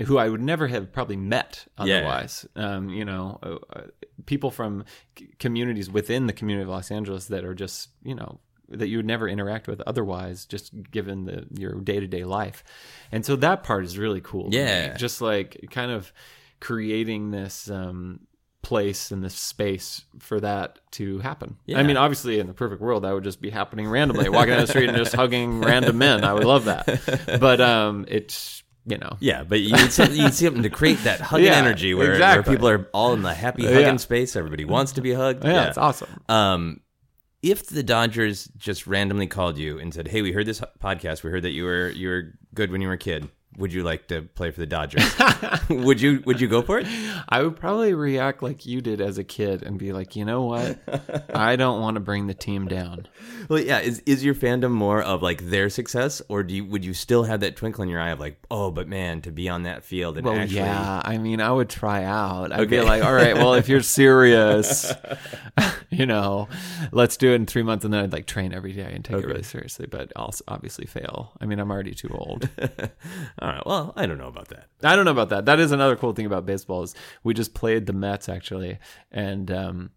who I would never have probably met Yeah. otherwise. Um, you know, uh, uh, people from c- communities within the community of Los Angeles that are just, you know, that you would never interact with otherwise, just given the your day to day life. And so that part is really cool. Yeah. just like kind of creating this um, place and this space for that to happen. Yeah. I mean, obviously, in the perfect world, that would just be happening randomly, walking down the street and just hugging random men. I would love that, but um, it's you know, Yeah, but you need, something, you need something to create that hugging Yeah, energy where, where people are all in the happy hugging Yeah. space. Everybody wants to be hugged. yeah, it's awesome. Um, if the Dodgers just randomly called you and said, "Hey, we heard this podcast. We heard that you were you were good when you were a kid. Would you like to play for the Dodgers?" would you Would you go for it? I would probably react like you did as a kid and be like, you know what, I don't want to bring the team down. Well, yeah. Is is your fandom more of like their success, or do you would you still have that twinkle in your eye of like, oh, but man, to be on that field and Well, actually, yeah. I mean, I would try out. I'd be Okay. like, all right, well, if you're serious, you know, let's do it in three months, and then I'd like train every day and take it really seriously. But I'll obviously fail. I mean, I'm already too old. All right. Well, I don't know about that. I don't know about that. That is another cool thing about baseball is we just played the Mets actually, and um,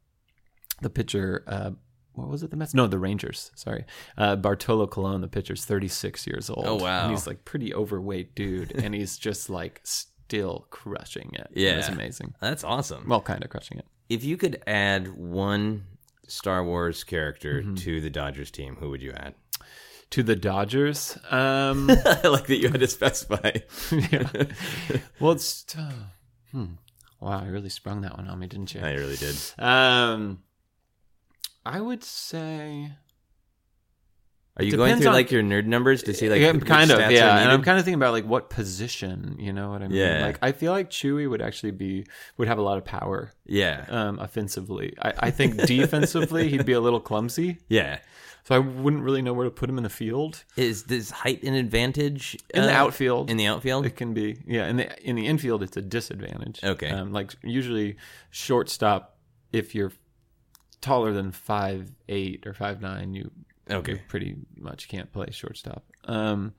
the pitcher. Uh, what was it? The Mets? No, the Rangers. Sorry, uh, Bartolo Colon, the pitcher's 36 years old. Oh, wow. And he's like pretty overweight dude, and he's just like still crushing it. Yeah. it's amazing. That's awesome. Well, kind of crushing it. if you could add one Star Wars character Mm-hmm. to the Dodgers team, who would you add? To the Dodgers. Um, I like that you had to specify. yeah. Well, it's. Uh, hmm. Wow, you really sprung that one on me, didn't you? I really did. Um, I would say. Are you going through on- like your nerd numbers to see like yeah, kind of yeah, and I'm kind of thinking about like what position, you know what I mean? Yeah. Like I feel like Chewie would actually be would have a lot of power yeah, um, offensively. I, I think defensively he'd be a little clumsy, yeah. So I wouldn't really know where to put him in the field. Is this height an advantage In the uh, outfield, In the outfield, It can be, yeah. In the in the infield, it's a disadvantage. Okay. um, like usually shortstop, if you're taller than five eight or five nine, you Okay. you pretty much can't play shortstop. Um,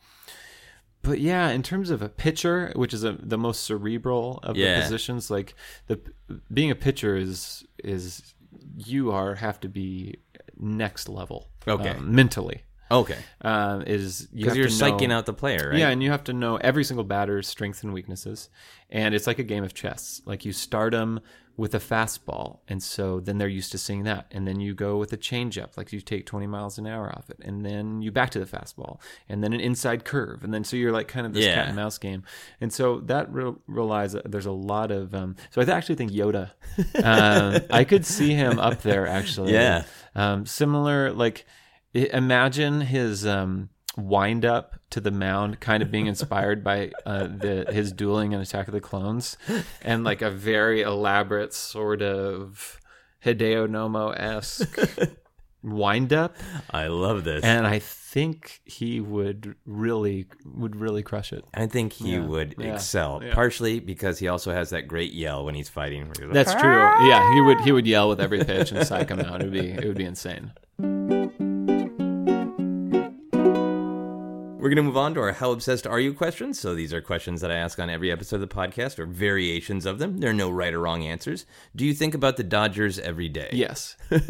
but yeah, in terms of a pitcher, which is a, the most cerebral of Yeah. the positions, like the being a pitcher is is you are have to be next level, Okay. um, mentally. okay, Um, is because have you're psyching out the player, right? yeah, and you have to know every single batter's strengths and weaknesses. And it's like a game of chess. Like you start them with a fastball, and so then they're used to seeing that. And then you go with a changeup, like you take 20 miles an hour off it. And then you back to the fastball, and then an inside curve. And then so you're like kind of this Yeah. cat and mouse game. And so that re- relies, there's a lot of, um, so I actually think Yoda, um, I could see him up there actually. Yeah. Um, similar, like imagine his um, wind up to the mound, kind of being inspired by uh, the his dueling and Attack of the Clones, and like a very elaborate sort of Hideo Nomo esque wind up. I love this. And I think he would really would really crush it. I think he Yeah, would yeah, excel, yeah. partially because he also has that great yell when he's fighting. he's like, That's true. Yeah, he would he would yell with every pitch and psych him out. It would be it would be insane. We're going to move on to our How Obsessed Are You questions. So these are questions that I ask on every episode of the podcast or variations of them. There are no right or wrong answers. Do you think about the Dodgers every day? Yes.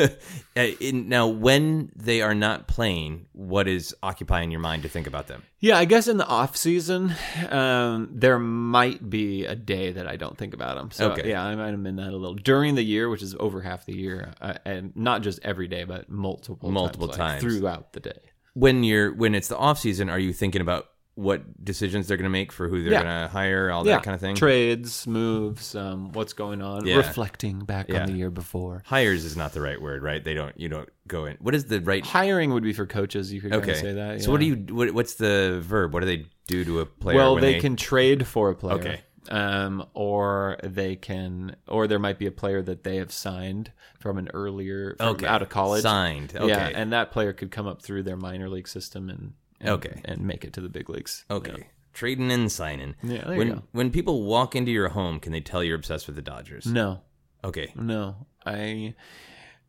Uh, now, when they are not playing, what is occupying your mind to think about them? Yeah, I guess in the off season, um, there might be a day that I don't think about them. So Okay. yeah, I might have been that a little during the year, which is over half the year, uh, and not just every day, but multiple Multiple times, like, times. throughout the day. When you're when it's the off season, are you thinking about what decisions they're going to make for who they're Yeah. going to hire, all yeah, that kind of thing? Trades, moves, um, what's going on, Yeah. reflecting back on the year before. Hires is not the right word, right? They don't. You don't go in. What is the right? Hiring would be for coaches. You could Okay. say that. So what do you? What, what's the verb? What do they do to a player? Well, when they, can trade for a player. Okay. Um, or they can, or there might be a player that they have signed from an earlier, from Okay. out of college, signed. Okay. Yeah, and that player could come up through their minor league system and, and Okay. and make it to the big leagues. Okay. Trading and signing. Yeah, there you when go. when people walk into your home, can they tell you're obsessed with the Dodgers? No, Okay. no, I.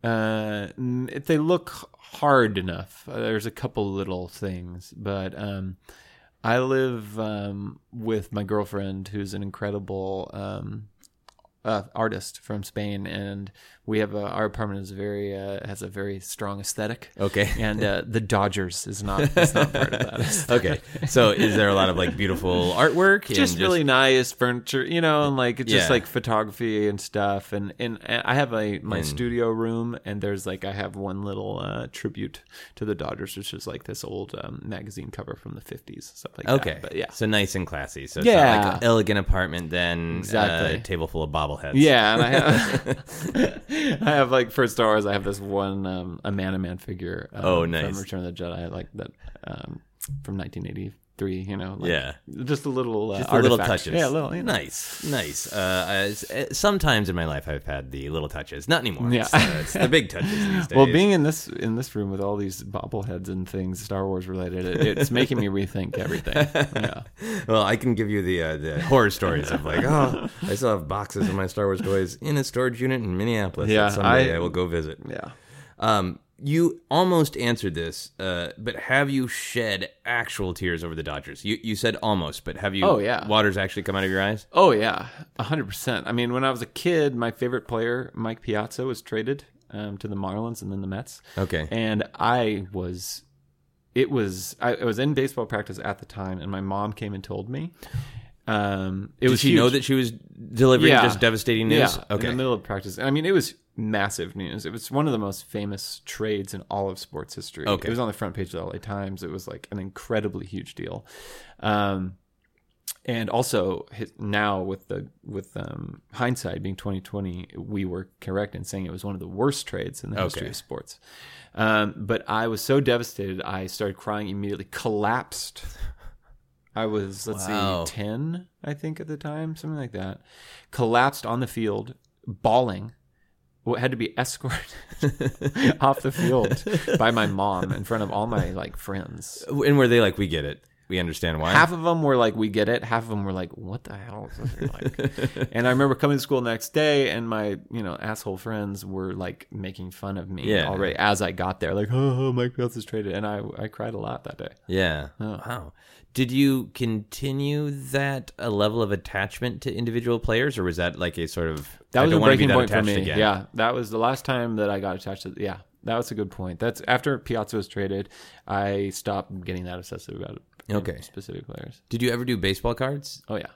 Uh, if they look hard enough, uh, there's a couple little things, but um, I live um with my girlfriend, who's an incredible um uh, artist from Spain, and we have a, our apartment is very uh, has a very strong aesthetic. Okay. and uh, the Dodgers is not is not part of that. okay. So is there a lot of like beautiful artwork? and just really nice furniture, you know, and like it's just Yeah. like photography and stuff. And, and and I have a my And- studio room, and there's like I have one little uh, tribute to the Dodgers, which is like this old um, magazine cover from the ¡50s, stuff like Okay. that. But yeah, So nice and classy. So like Yeah. an elegant apartment, then Exactly. a table full of bobbleheads. Yeah, and I have, like for Star Wars, I have this one um, Amanaman figure. Um, Oh, nice. From Return of the Jedi, like that um, from 1983. You know, like, Yeah. just a little, uh, Just little touches. Yeah, a little. You know. Nice, nice. Uh, as- uh, sometimes in my life, I've had the little touches. Not anymore. Yeah. It's, uh, it's the big touches these days. Well, being in this in this room with all these bobbleheads and things Star Wars related, it, it's making me rethink everything. Yeah. Well, I can give you the uh, the horror stories of like, oh, I still have boxes of my Star Wars toys in a storage unit in Minneapolis. Yeah, someday I, I- will go visit. Yeah. Um, you almost answered this, uh, but have you shed actual tears over the Dodgers? You you said almost, but have you? Oh, yeah. waters actually come out of your eyes. Oh yeah, hundred percent. I mean, when I was a kid, my favorite player, Mike Piazza, was traded um, to the Marlins and then the Mets. Okay. and I was, it was, I, I was in baseball practice at the time, and my mom came and told me. Um, it Did was she know that she was delivering Yeah. just devastating news? Yeah, Okay. in the middle of practice. I mean, it was massive news. It was one of the most famous trades in all of sports history. Okay. It was on the front page of the LA Times. It was like an incredibly huge deal. Um, and also his, now with the with um, hindsight being 2020, we were correct in saying it was one of the worst trades in the history of sports. Um, but I was so devastated, I started crying immediately, collapsed. I was let's Wow. see, ten, I think at the time, something like that. Collapsed on the field, bawling. Well, had to be escorted off the field by my mom in front of all my like friends. and were they like, we get it, we understand why? Half of them were like, "We get it." Half of them were like, "What the hell is this?" like? and I remember coming to school the next day, and my you know asshole friends were like making fun of me Yeah. already as I got there, like, "Oh, oh Mike Piazza's traded," and I I cried a lot that day. Yeah. Oh. Wow. Did you continue that a level of attachment to individual players, or was that like a sort of That I was a don't wanna be breaking point for me. Again. Yeah, that was the last time that I got attached to. Yeah, that was a good point. That's after Piazza was traded. I stopped getting that obsessive about it. Okay. specific players. Did you ever do baseball cards? Oh yeah,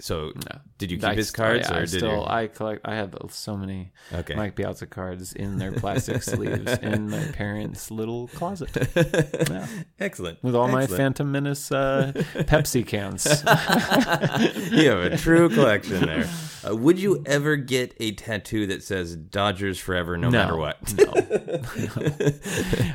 So no. did you keep I his cards, or I did still you? I collect. I have so many Okay. Mike Piazza cards in their plastic sleeves in my parents' little closet Yeah. Excellent. with all my Phantom Menace uh, Pepsi cans. you have a true collection there. Uh, would you ever get a tattoo that says Dodgers forever, no, matter what? No.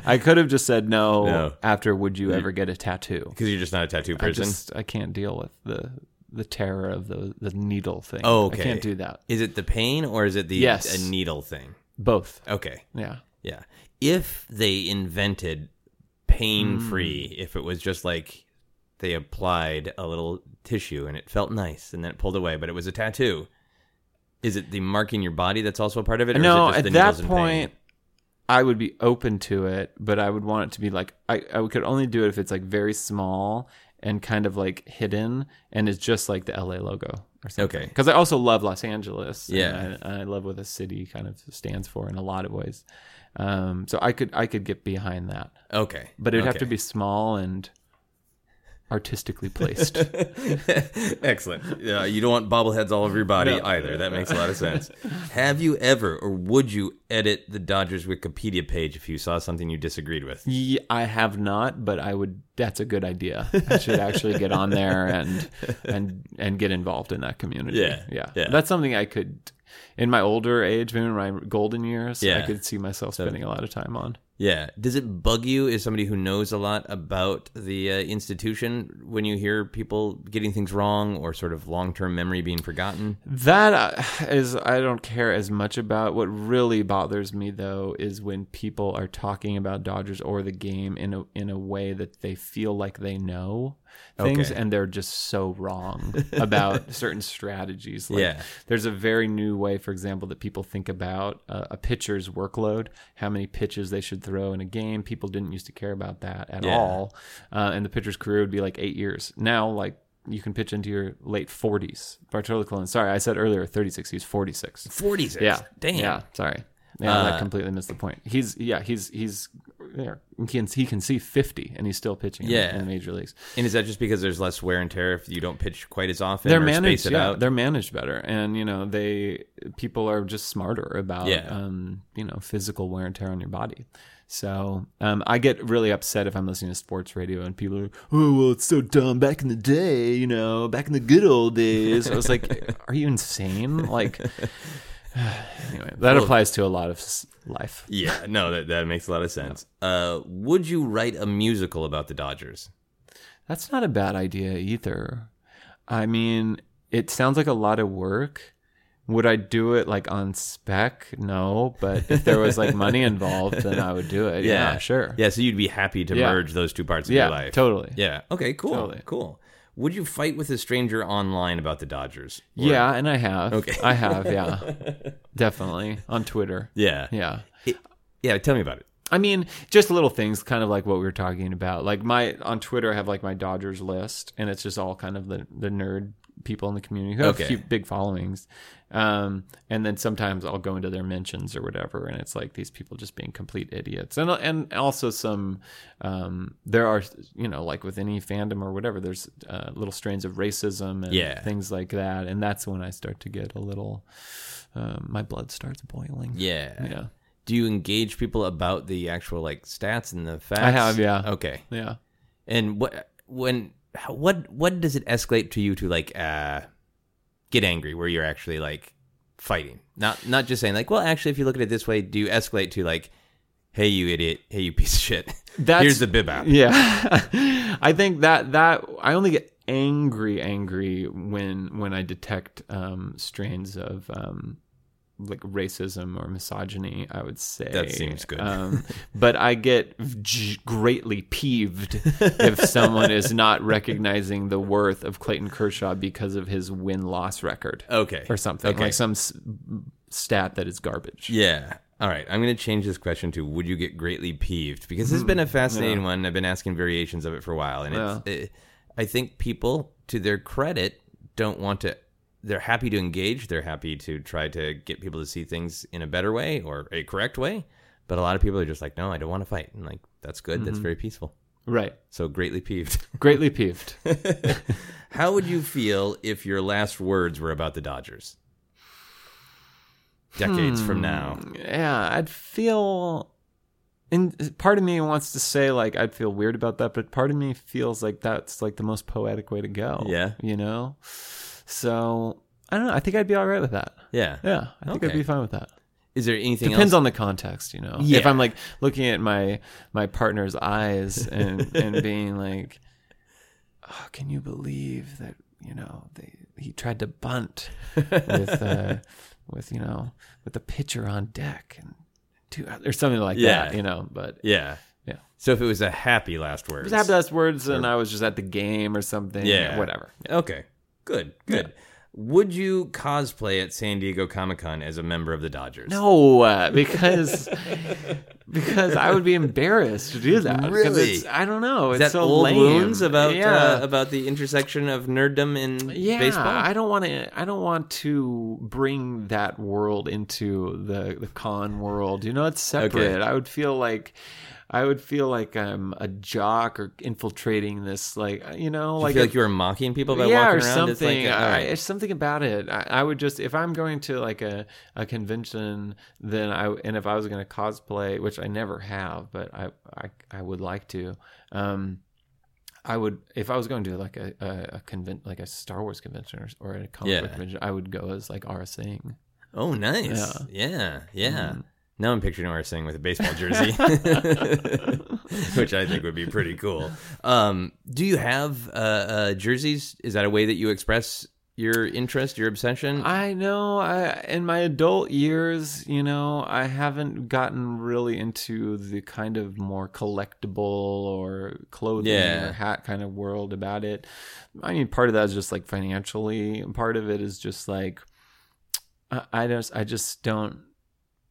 I could have just said no, No. after would you ever get a tattoo? Because you're just not a tattoo I person. just I can't deal with the the terror of the the needle thing. Oh, okay. I can't do that. Is it the pain or is it the Yes. a needle thing? Both. Okay. Yeah. Yeah. If they invented pain free, mm. if it was just like they applied a little tissue and it felt nice and then it pulled away, but it was a tattoo. Is it the marking your body that's also a part of it? Or no, is it just at that point, I would be open to it, but I would want it to be like I, I could only do it if it's like very small and kind of like hidden, and it's just like the LA logo or something. Okay. Because I also love Los Angeles. and Yeah. I, I love what the city kind of stands for in a lot of ways. Um, so I could I could get behind that, Okay. but it'd have to be small and artistically placed. Excellent. Yeah, you don't want bobbleheads all over your body No. either. That makes a lot of sense. Have you ever, or would you edit the Dodgers Wikipedia page if you saw something you disagreed with? Yeah, I have not, but I would. That's a good idea. I should actually get on there and and and get involved in that community. Yeah, yeah, yeah. That's something I could, in my older age, maybe in my golden years, Yeah. I could see myself spending a lot of time on. Yeah. Does it bug you as somebody who knows a lot about the uh, institution when you hear people getting things wrong or sort of long term memory being forgotten? That uh, I don't care as much about. What really bothers me though is when people are talking about Dodgers or the game in a in a way that they feel like they know things, Okay. and they're just so wrong about certain strategies. Like, Yeah. there's a very new way, for example, that people think about uh, a pitcher's workload, how many pitches they should throw in a game. People didn't used to care about that at Yeah. all, uh, and the pitcher's career would be like eight years. Now, like you can pitch into your late 40s. Bartolo Colon. Sorry, I said earlier 36. He's 46. 46. Yeah. Damn. Yeah. Sorry. Yeah, Uh, I completely missed the point. He's yeah. He's he's yeah, he can he can see 50 and he's still pitching. Yeah. in, the major leagues. And is that just because there's less wear and tear if you don't pitch quite as often They're or managed. space it Yeah, out? they're managed better, and you know they people are just smarter about Yeah. um, you know physical wear and tear on your body. So um, I get really upset if I'm listening to sports radio and people are, oh well, it's so dumb. Back in the day, you know, back in the good old days. I was like, are you insane? Like, anyway, that Well- applies to a lot of life. Yeah, no, that, that makes a lot of sense. Uh, would you write a musical about the Dodgers? That's not a bad idea either. I mean, it sounds like a lot of work. Would I do it like on spec? No, but if there was like money involved, then I would do it. Yeah, sure. Yeah, so you'd be happy to Yeah. merge those two parts of Yeah, your life. totally. Yeah. Okay, cool. Totally. Cool. Would you fight with a stranger online about the Dodgers? Or- Yeah, and I have. Okay. I have, yeah. Definitely. On Twitter. Yeah. Yeah. It- yeah, tell me about it. I mean, just little things, kind of like what we were talking about. Like my on Twitter, I have like my Dodgers list, and it's just all kind of the the nerd people in the community who have Okay. a few big followings. Um, and then sometimes I'll go into their mentions or whatever, and it's like these people just being complete idiots. And and also some, um, there are you know like with any fandom or whatever, there's uh, little strains of racism and Yeah. things like that, and that's when I start to get a little, um, my blood starts boiling. Yeah. Yeah. Do you engage people about the actual like stats and the facts? I have, yeah. Okay. Yeah. And what when how- what what does it escalate to you to like uh get angry where you're actually like fighting? Not not just saying like, well, actually if you look at it this way, do you escalate to like hey you idiot, hey you piece of shit. That's- Here's the bib app. Yeah, I think that that I only get angry, angry when when I detect um, strains of um, like racism or misogyny. I would say That seems good. Um, but I get g- greatly peeved if someone is not recognizing the worth of Clayton Kershaw because of his win loss record Okay. or something Okay. like some s- stat that is garbage. Yeah. All right. I'm going to change this question to Would you get greatly peeved? Because this has been a fascinating one. I've been asking variations of it for a while. And it's, it, I think people, to their credit, don't want to. They're happy to engage. They're happy to try to get people to see things in a better way or a correct way. But a lot of people are just like, no, I don't want to fight. And like, that's good. That's mm-hmm. very peaceful. Right, So greatly peeved. greatly peeved. How would you feel if your last words were about the Dodgers? Decades from hmm. now. yeah, I'd feel. And part of me wants to say like I'd feel weird about that, but part of me feels like that's like the most poetic way to go. Yeah. you know. So I don't know. I think I'd be all right with that. Yeah. Yeah, I think Okay. I'd be fine with that. Is there anything Depends else? on the context, you know. Yeah. If I'm like looking at my my partner's eyes and and being like, oh, "Can you believe that you know they he tried to bunt with uh, with you know with the pitcher on deck and two or something like Yeah. that, you know." But Yeah. Yeah. So if it was a happy last word. just have those words, and I was just at the game or something. Yeah. whatever. Okay. Good. Good. Would you cosplay at San Diego Comic Con as a member of the Dodgers? No, uh, because because I would be embarrassed to do that. Really? it's- I don't know. Is It's that so old lame. wounds about yeah. uh, about the intersection of nerddom and yeah, baseball? I don't want to. I don't want to bring that world into the the con world. You know, it's separate. Okay. I would feel like. I would feel like I'm a jock or infiltrating this, like you know, you like feel a- like you were mocking people by yeah, walking or around? something. It's like, all I, it's something about it. I, I would just if I'm going to like a, a convention, then I and if I was going to cosplay, which I never have, but I I, I would like to. Um, I would if I was going to like a a, a convent like a Star Wars convention or, or a comic Yeah. convention, I would go as like Aurra Sing. oh, nice. Yeah. Yeah. Yeah. Mm-hmm. Now I'm picturing Aurra Sing with a baseball jersey, which I think would be pretty cool. Um, do you have uh, uh, jerseys? Is that a way that you express your interest, your obsession? I know. I in my adult years, you know, I haven't gotten really into the kind of more collectible or clothing Yeah. or hat kind of world about it. I mean, part of that is just like financially, and part of it is just like I, I just I just don't.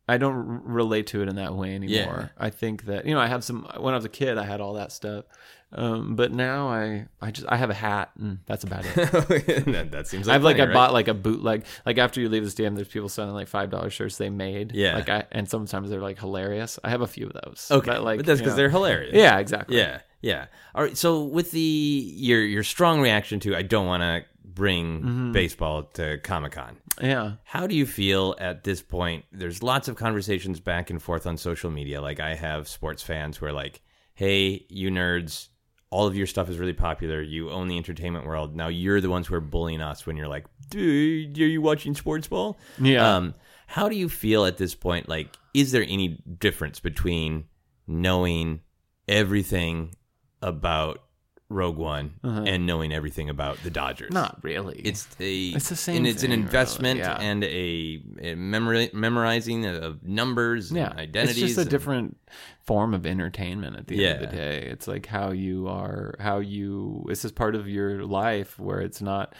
I don't r- relate to it in that way anymore. Yeah. I think that you know I have some when I was a kid I had all that stuff, Um, but now I, I just I have a hat and that's about it. that, that seems like I've like I right? bought like a bootleg. Like after you leave the stadium, there's people selling like five dollar shirts they made. Yeah. Like I and sometimes they're like hilarious. I have a few of those. Okay, but, like but that's because they're hilarious. Yeah, exactly. Yeah, yeah. All right. So with the your your strong reaction to I don't want to bring Mm-hmm. baseball to Comic Con. Yeah. How do you feel at this point? There's lots of conversations back and forth on social media. Like I have sports fans who are like, "Hey, you nerds, all of your stuff is really popular. You own the entertainment world. Now you're the ones who are bullying us when you're like, dude, are you watching sports ball?" Yeah. Um, how do you feel at this point? Like, is there any difference between knowing everything about Rogue One and knowing everything about the Dodgers? Uh-huh. Not really. It's a It's the same and it's an thing, really, investment yeah. and a, a memori- memorizing of numbers yeah, and identities. It's just a and- different form of entertainment at the end of the day. It's like how you are, how you. This is part of your life where it's not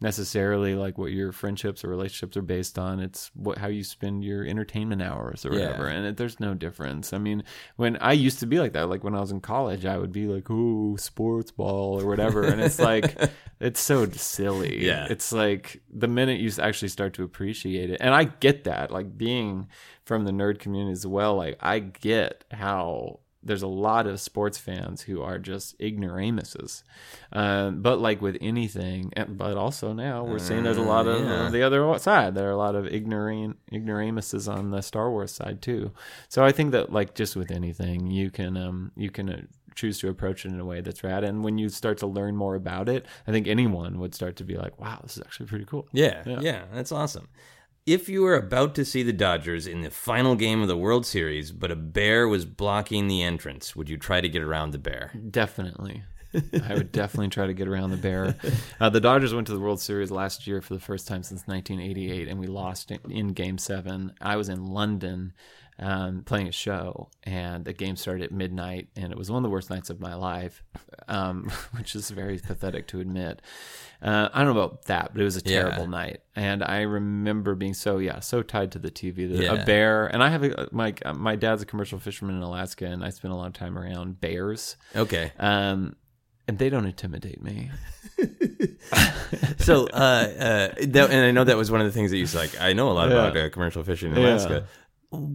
necessarily like what your friendships or relationships are based on. It's what how you spend your entertainment hours or Yeah. whatever. And it, there's no difference. I mean, when I used to be like that, like when I was in college, I would be like, "Oh, sports ball" or whatever, and it's like. It's so silly. Yeah. It's like the minute you actually start to appreciate it. And I get that. Like being from the nerd community as well, like I get how there's a lot of sports fans who are just ignoramuses. Um, but like with anything, but also now we're seeing there's a lot of yeah. the other side. There are a lot of ignorant ignoramuses on the Star Wars side too. So I think that like just with anything, you can um you can uh, choose to approach it in a way that's rad. And when you start to learn more about it, I think anyone would start to be like, wow, this is actually pretty cool. Yeah, Yeah. yeah, that's awesome. If you were about to see the Dodgers in the final game of the World Series, but a bear was blocking the entrance, would you try to get around the bear? Definitely. I would definitely try to get around the bear. Uh, the Dodgers went to the World Series last year for the first time since 1988, and we lost in, in Game Seven. I was in London um, playing a show, and the game started at midnight, and it was one of the worst nights of my life, um, which is very pathetic to admit. Uh, I don't know about that, but it was a Yeah. terrible night, and I remember being so yeah so tied to the TV. The, Yeah. A bear, and I have a, my my dad's a commercial fisherman in Alaska, and I spent a lot of time around bears. Okay. Um, and they don't intimidate me. So, uh, uh, that, and I know that was one of the things that you said, like, I know a lot Yeah. about uh, commercial fishing in Yeah. Alaska.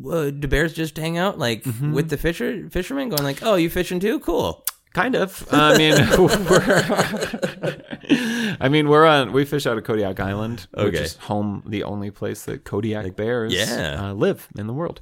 Uh, do bears just hang out like Mm-hmm. with the fisher fishermen, going like, "Oh, you fishing too? Cool." Kind of. I mean, we're, I mean, we're on. We fish out of Kodiak Island, which is home, the only place that Kodiak bears yeah. uh, live in the world,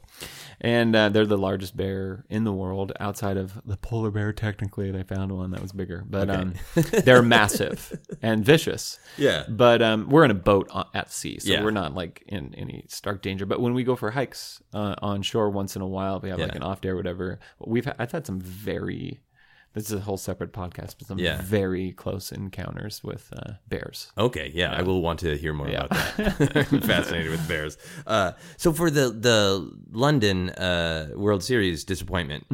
and uh, they're the largest bear in the world outside of the polar bear. Technically, they found one that was bigger, but um, they're massive and vicious. Yeah. But um, we're in a boat at sea, so Yeah. we're not like in any stark danger. But when we go for hikes uh, on shore once in a while, we have like an off day or whatever. We've I've had some very. This is a whole separate podcast, but some Yeah. very close encounters with uh, bears. Okay, yeah, I will want to hear more Yeah. about that. I'm fascinated with bears. Uh, so for the the London uh, World Series disappointment,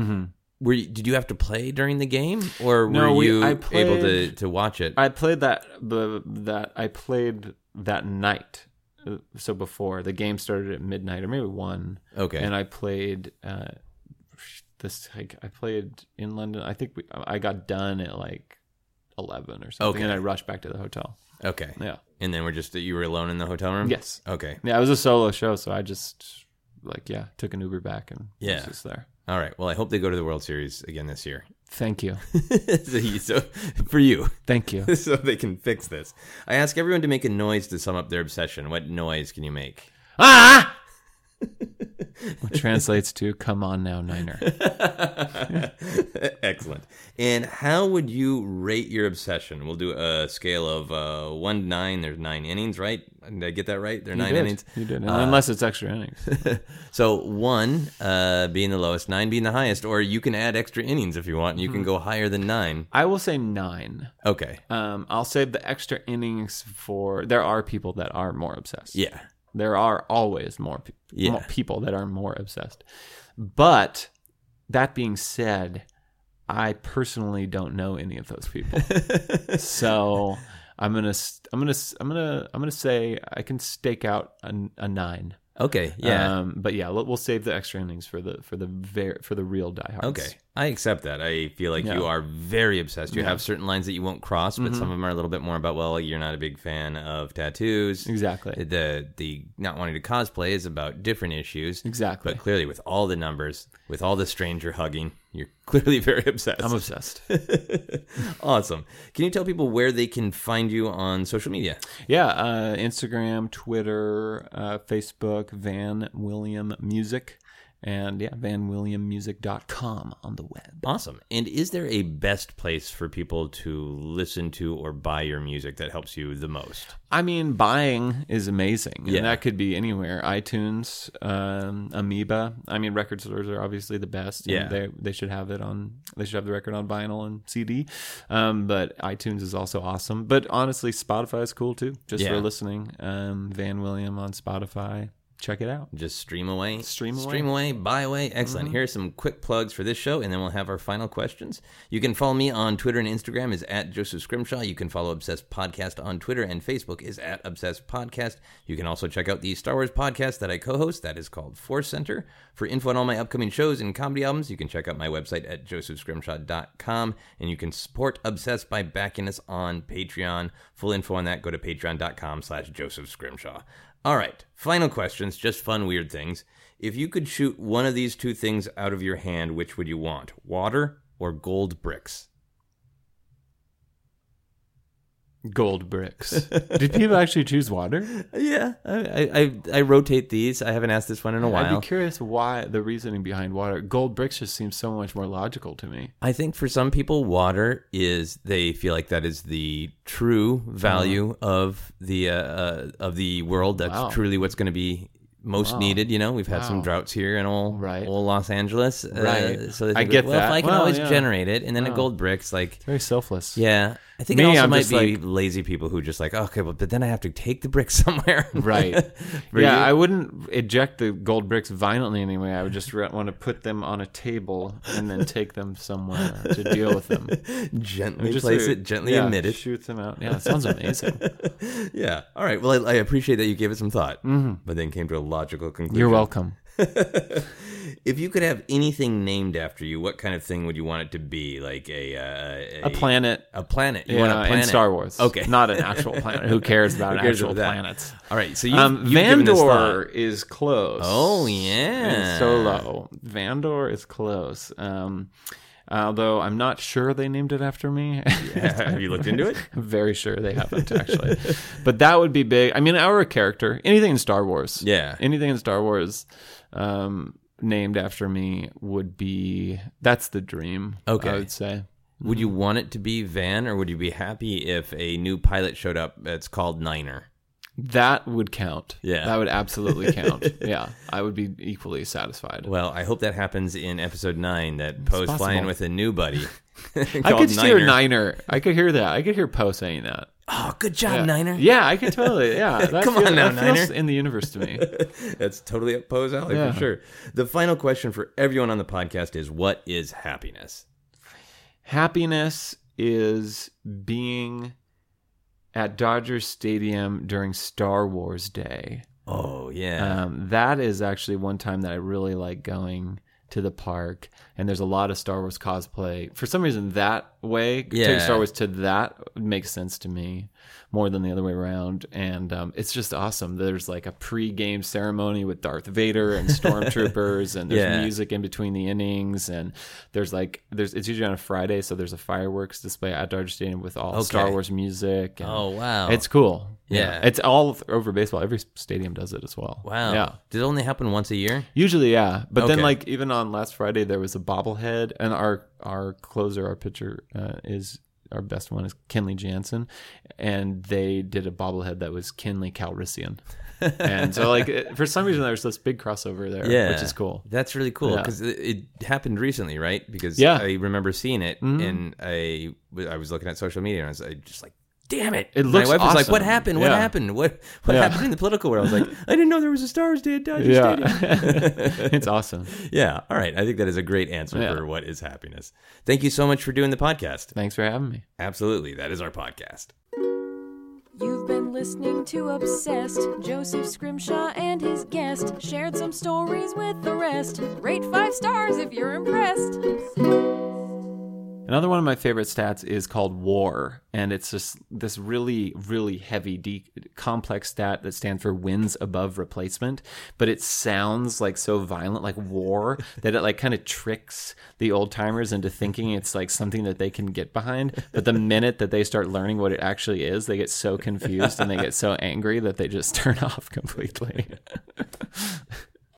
were you, did you have to play during the game, or were Mm-hmm. We- you I able to, to watch it? I played that the that I played that night. Uh, So before the game started at midnight or maybe one, okay, and I played uh, this. Like, I played in London. I think we, I got done at like eleven or something, Okay. and I rushed back to the hotel. okay, Yeah. and then we're just you were alone in the hotel room. Yes. Okay. Yeah, it was a solo show, so I just like yeah took an Uber back and Yeah. was just there. All right. Well, I hope they go to the World Series again this year. Thank you, so, you- so for you, thank you. so they can fix this. I ask everyone to make a noise to sum up their obsession. What noise can you make? ah, translates to "Come on now, Niner." Excellent. And how would you rate your obsession? We'll do a scale of uh, one to nine. There's nine innings, right? Did I get that right? There are nine did. innings. You did, And unless it's extra innings. So one uh, being the lowest, nine being the highest, or you can add extra innings if you want, and you can Hmm. go higher than nine. I will say nine. Okay. Um, I'll save the extra innings for. There are people that are more obsessed. Yeah. There are always more, pe- Yeah. more people that are more obsessed. But that being said, I personally don't know any of those people. so I'm gonna, I'm gonna, I'm gonna, I'm gonna say I can stake out a, a nine. Okay. Yeah. Um, but yeah, we'll we'll save the extra innings for the for the ver- for the real diehards. Okay. I accept that. I feel like you are very obsessed. You Yeah. Mm-hmm. have certain lines that you won't cross, but some of them are a little bit more about well, you're not a big fan of tattoos. Exactly. The the not wanting to cosplay is about different issues. Exactly. But clearly, with all the numbers, with all the stranger hugging, you're clearly very obsessed. I'm obsessed. awesome. Can you tell people where they can find you on social media? yeah, uh, Instagram, Twitter, uh, Facebook, Van William Music, and yeah, vanwilliammusic.com on the web. Awesome. And is there a best place for people to listen to or buy your music that helps you the most? I mean, buying is amazing, and that could be anywhere. iTunes, um, Amoeba. I mean, record stores are obviously the best. Yeah. they they should have it on. They should have the record on vinyl and CD. Um, but iTunes is also awesome. But honestly, Spotify is cool too, just Yeah. for listening. Um, Van William on Spotify. Check it out. Just stream away. Stream away. Mm-hmm. Stream away, buy away. Excellent. Here are some quick plugs for this show, and then we'll have our final questions. You can follow me on Twitter and Instagram is at Joseph Scrimshaw. You can follow Obsessed Podcast on Twitter and Facebook is at Obsessed Podcast. You can also check out the Star Wars podcast that I co-host. That is called Force Center. For info on all my upcoming shows and comedy albums, you can check out my website at josephscrimshaw.com, and you can support Obsessed by backing us on Patreon. Full info on that, go to patreon.com slash Joseph Scrimshaw. All right, final questions, just fun, weird things. If you could shoot one of these two things out of your hand, which would you want? Water or gold bricks? Gold bricks. Did people actually choose water? Yeah, I, I, I rotate these. I haven't asked this one in a I'd while. be curious why the reasoning behind water. Gold bricks just seems so much more logical to me. I think for some people, water is they feel like that is the true value of the uh, uh, of the world. That's Wow. truly what's going to be most Wow. needed. You know, we've had some droughts here in old, Right. old Los Angeles. uh, Right. so they I think, get well, that. If I can Well, always yeah. generate it, and then a Wow. gold bricks, like Very selfless. yeah. I think Me, it also I'm might just be like- lazy people who just like, okay, well, but then I have to take the brick somewhere. Right. Yeah, you? I wouldn't eject the gold bricks violently anyway. I would just re- want to put them on a table and then take them somewhere to deal with them. gently Just place to- it, gently yeah, emit it. Shoot them out. Yeah, it sounds amazing. Yeah. All right. Well, I, I appreciate that you gave it some thought, but then came to a logical conclusion. Mm-hmm. You're welcome. If you could have anything named after you, what kind of thing would you want it to be? Like a uh, A planet. A planet. You Yeah, want a planet in Star Wars. Okay. Not an actual planet. Who cares about Who cares actual planets? All right. So you, Um, you've given this Vandor is close. Oh yeah. Solo. Vandor is close. Um, although I'm not sure they named it after me. have you looked into it? I'm very sure they haven't actually. but that would be big. I mean, our character, anything in Star Wars. Yeah. Anything in Star Wars um, named after me would be that's the dream. Okay. I would say. Would you want it to be Van, or would you be happy if a new pilot showed up that's called Niner? That would count. Yeah. That would absolutely count. yeah. I would be equally satisfied. Well, I hope that happens in episode nine. That Poe's flying with a new buddy. I could hear Niner. I could hear that. I could hear Poe saying that. Oh, good job, Yeah. Niner. Yeah, I could totally. Yeah, that Come feel- on now, that feels Niner. in the universe to me. That's totally up Poe's alley Yeah. for sure. The final question for everyone on the podcast is: What is happiness? Happiness is being at Dodger Stadium during Star Wars Day. Oh yeah, Um, that is actually one time that I really like going to the park, and there's a lot of Star Wars cosplay. For some reason, that way, Yeah. take Star Wars to that makes sense to me more than the other way around. And um, it's just awesome. There's like a pre-game ceremony with Darth Vader and stormtroopers, and there's Yeah. music in between the innings, and there's like there's it's usually on a Friday, so there's a fireworks display at Dodger Stadium with all Okay. Star Wars music. And Oh, wow. it's cool. Yeah. it's all over baseball. Every stadium does it as well. wow. yeah. Did it only happen once a year? Usually, yeah. But then, like even on last Friday, there was a bobblehead, and our our closer, our pitcher uh, is our best one is Kenley Jansen, and they did a bobblehead that was Kenley Calrissian, and so like for some reason there's this big crossover there, Yeah, which is cool. That's really cool Yeah. because it, it happened recently, right? Because Yeah. Mm-hmm. I remember seeing it, and I I was looking at social media, and I was I just like. Damn it! It My looks wife was like, awesome. "What happened? What Yeah. happened? What what Yeah. happened in the political world?" I was like, "I didn't know there was a Stars Day at Dodger Yeah, Stadium." it's awesome. Yeah. All right. I think that is a great answer Yeah. for what is happiness. Thank you so much for doing the podcast. Thanks for having me. Absolutely. That is our podcast. You've been listening to Obsessed. Joseph Scrimshaw and his guest shared some stories with the rest. Rate five stars if you're impressed. Another one of my favorite stats is called WAR, and it's just this really, really heavy, de- complex stat that stands for wins above replacement. But it sounds like so violent, like war, that it like kind of tricks the old timers into thinking it's like something that they can get behind. But the minute that they start learning what it actually is, they get so confused and they get so angry that they just turn off completely.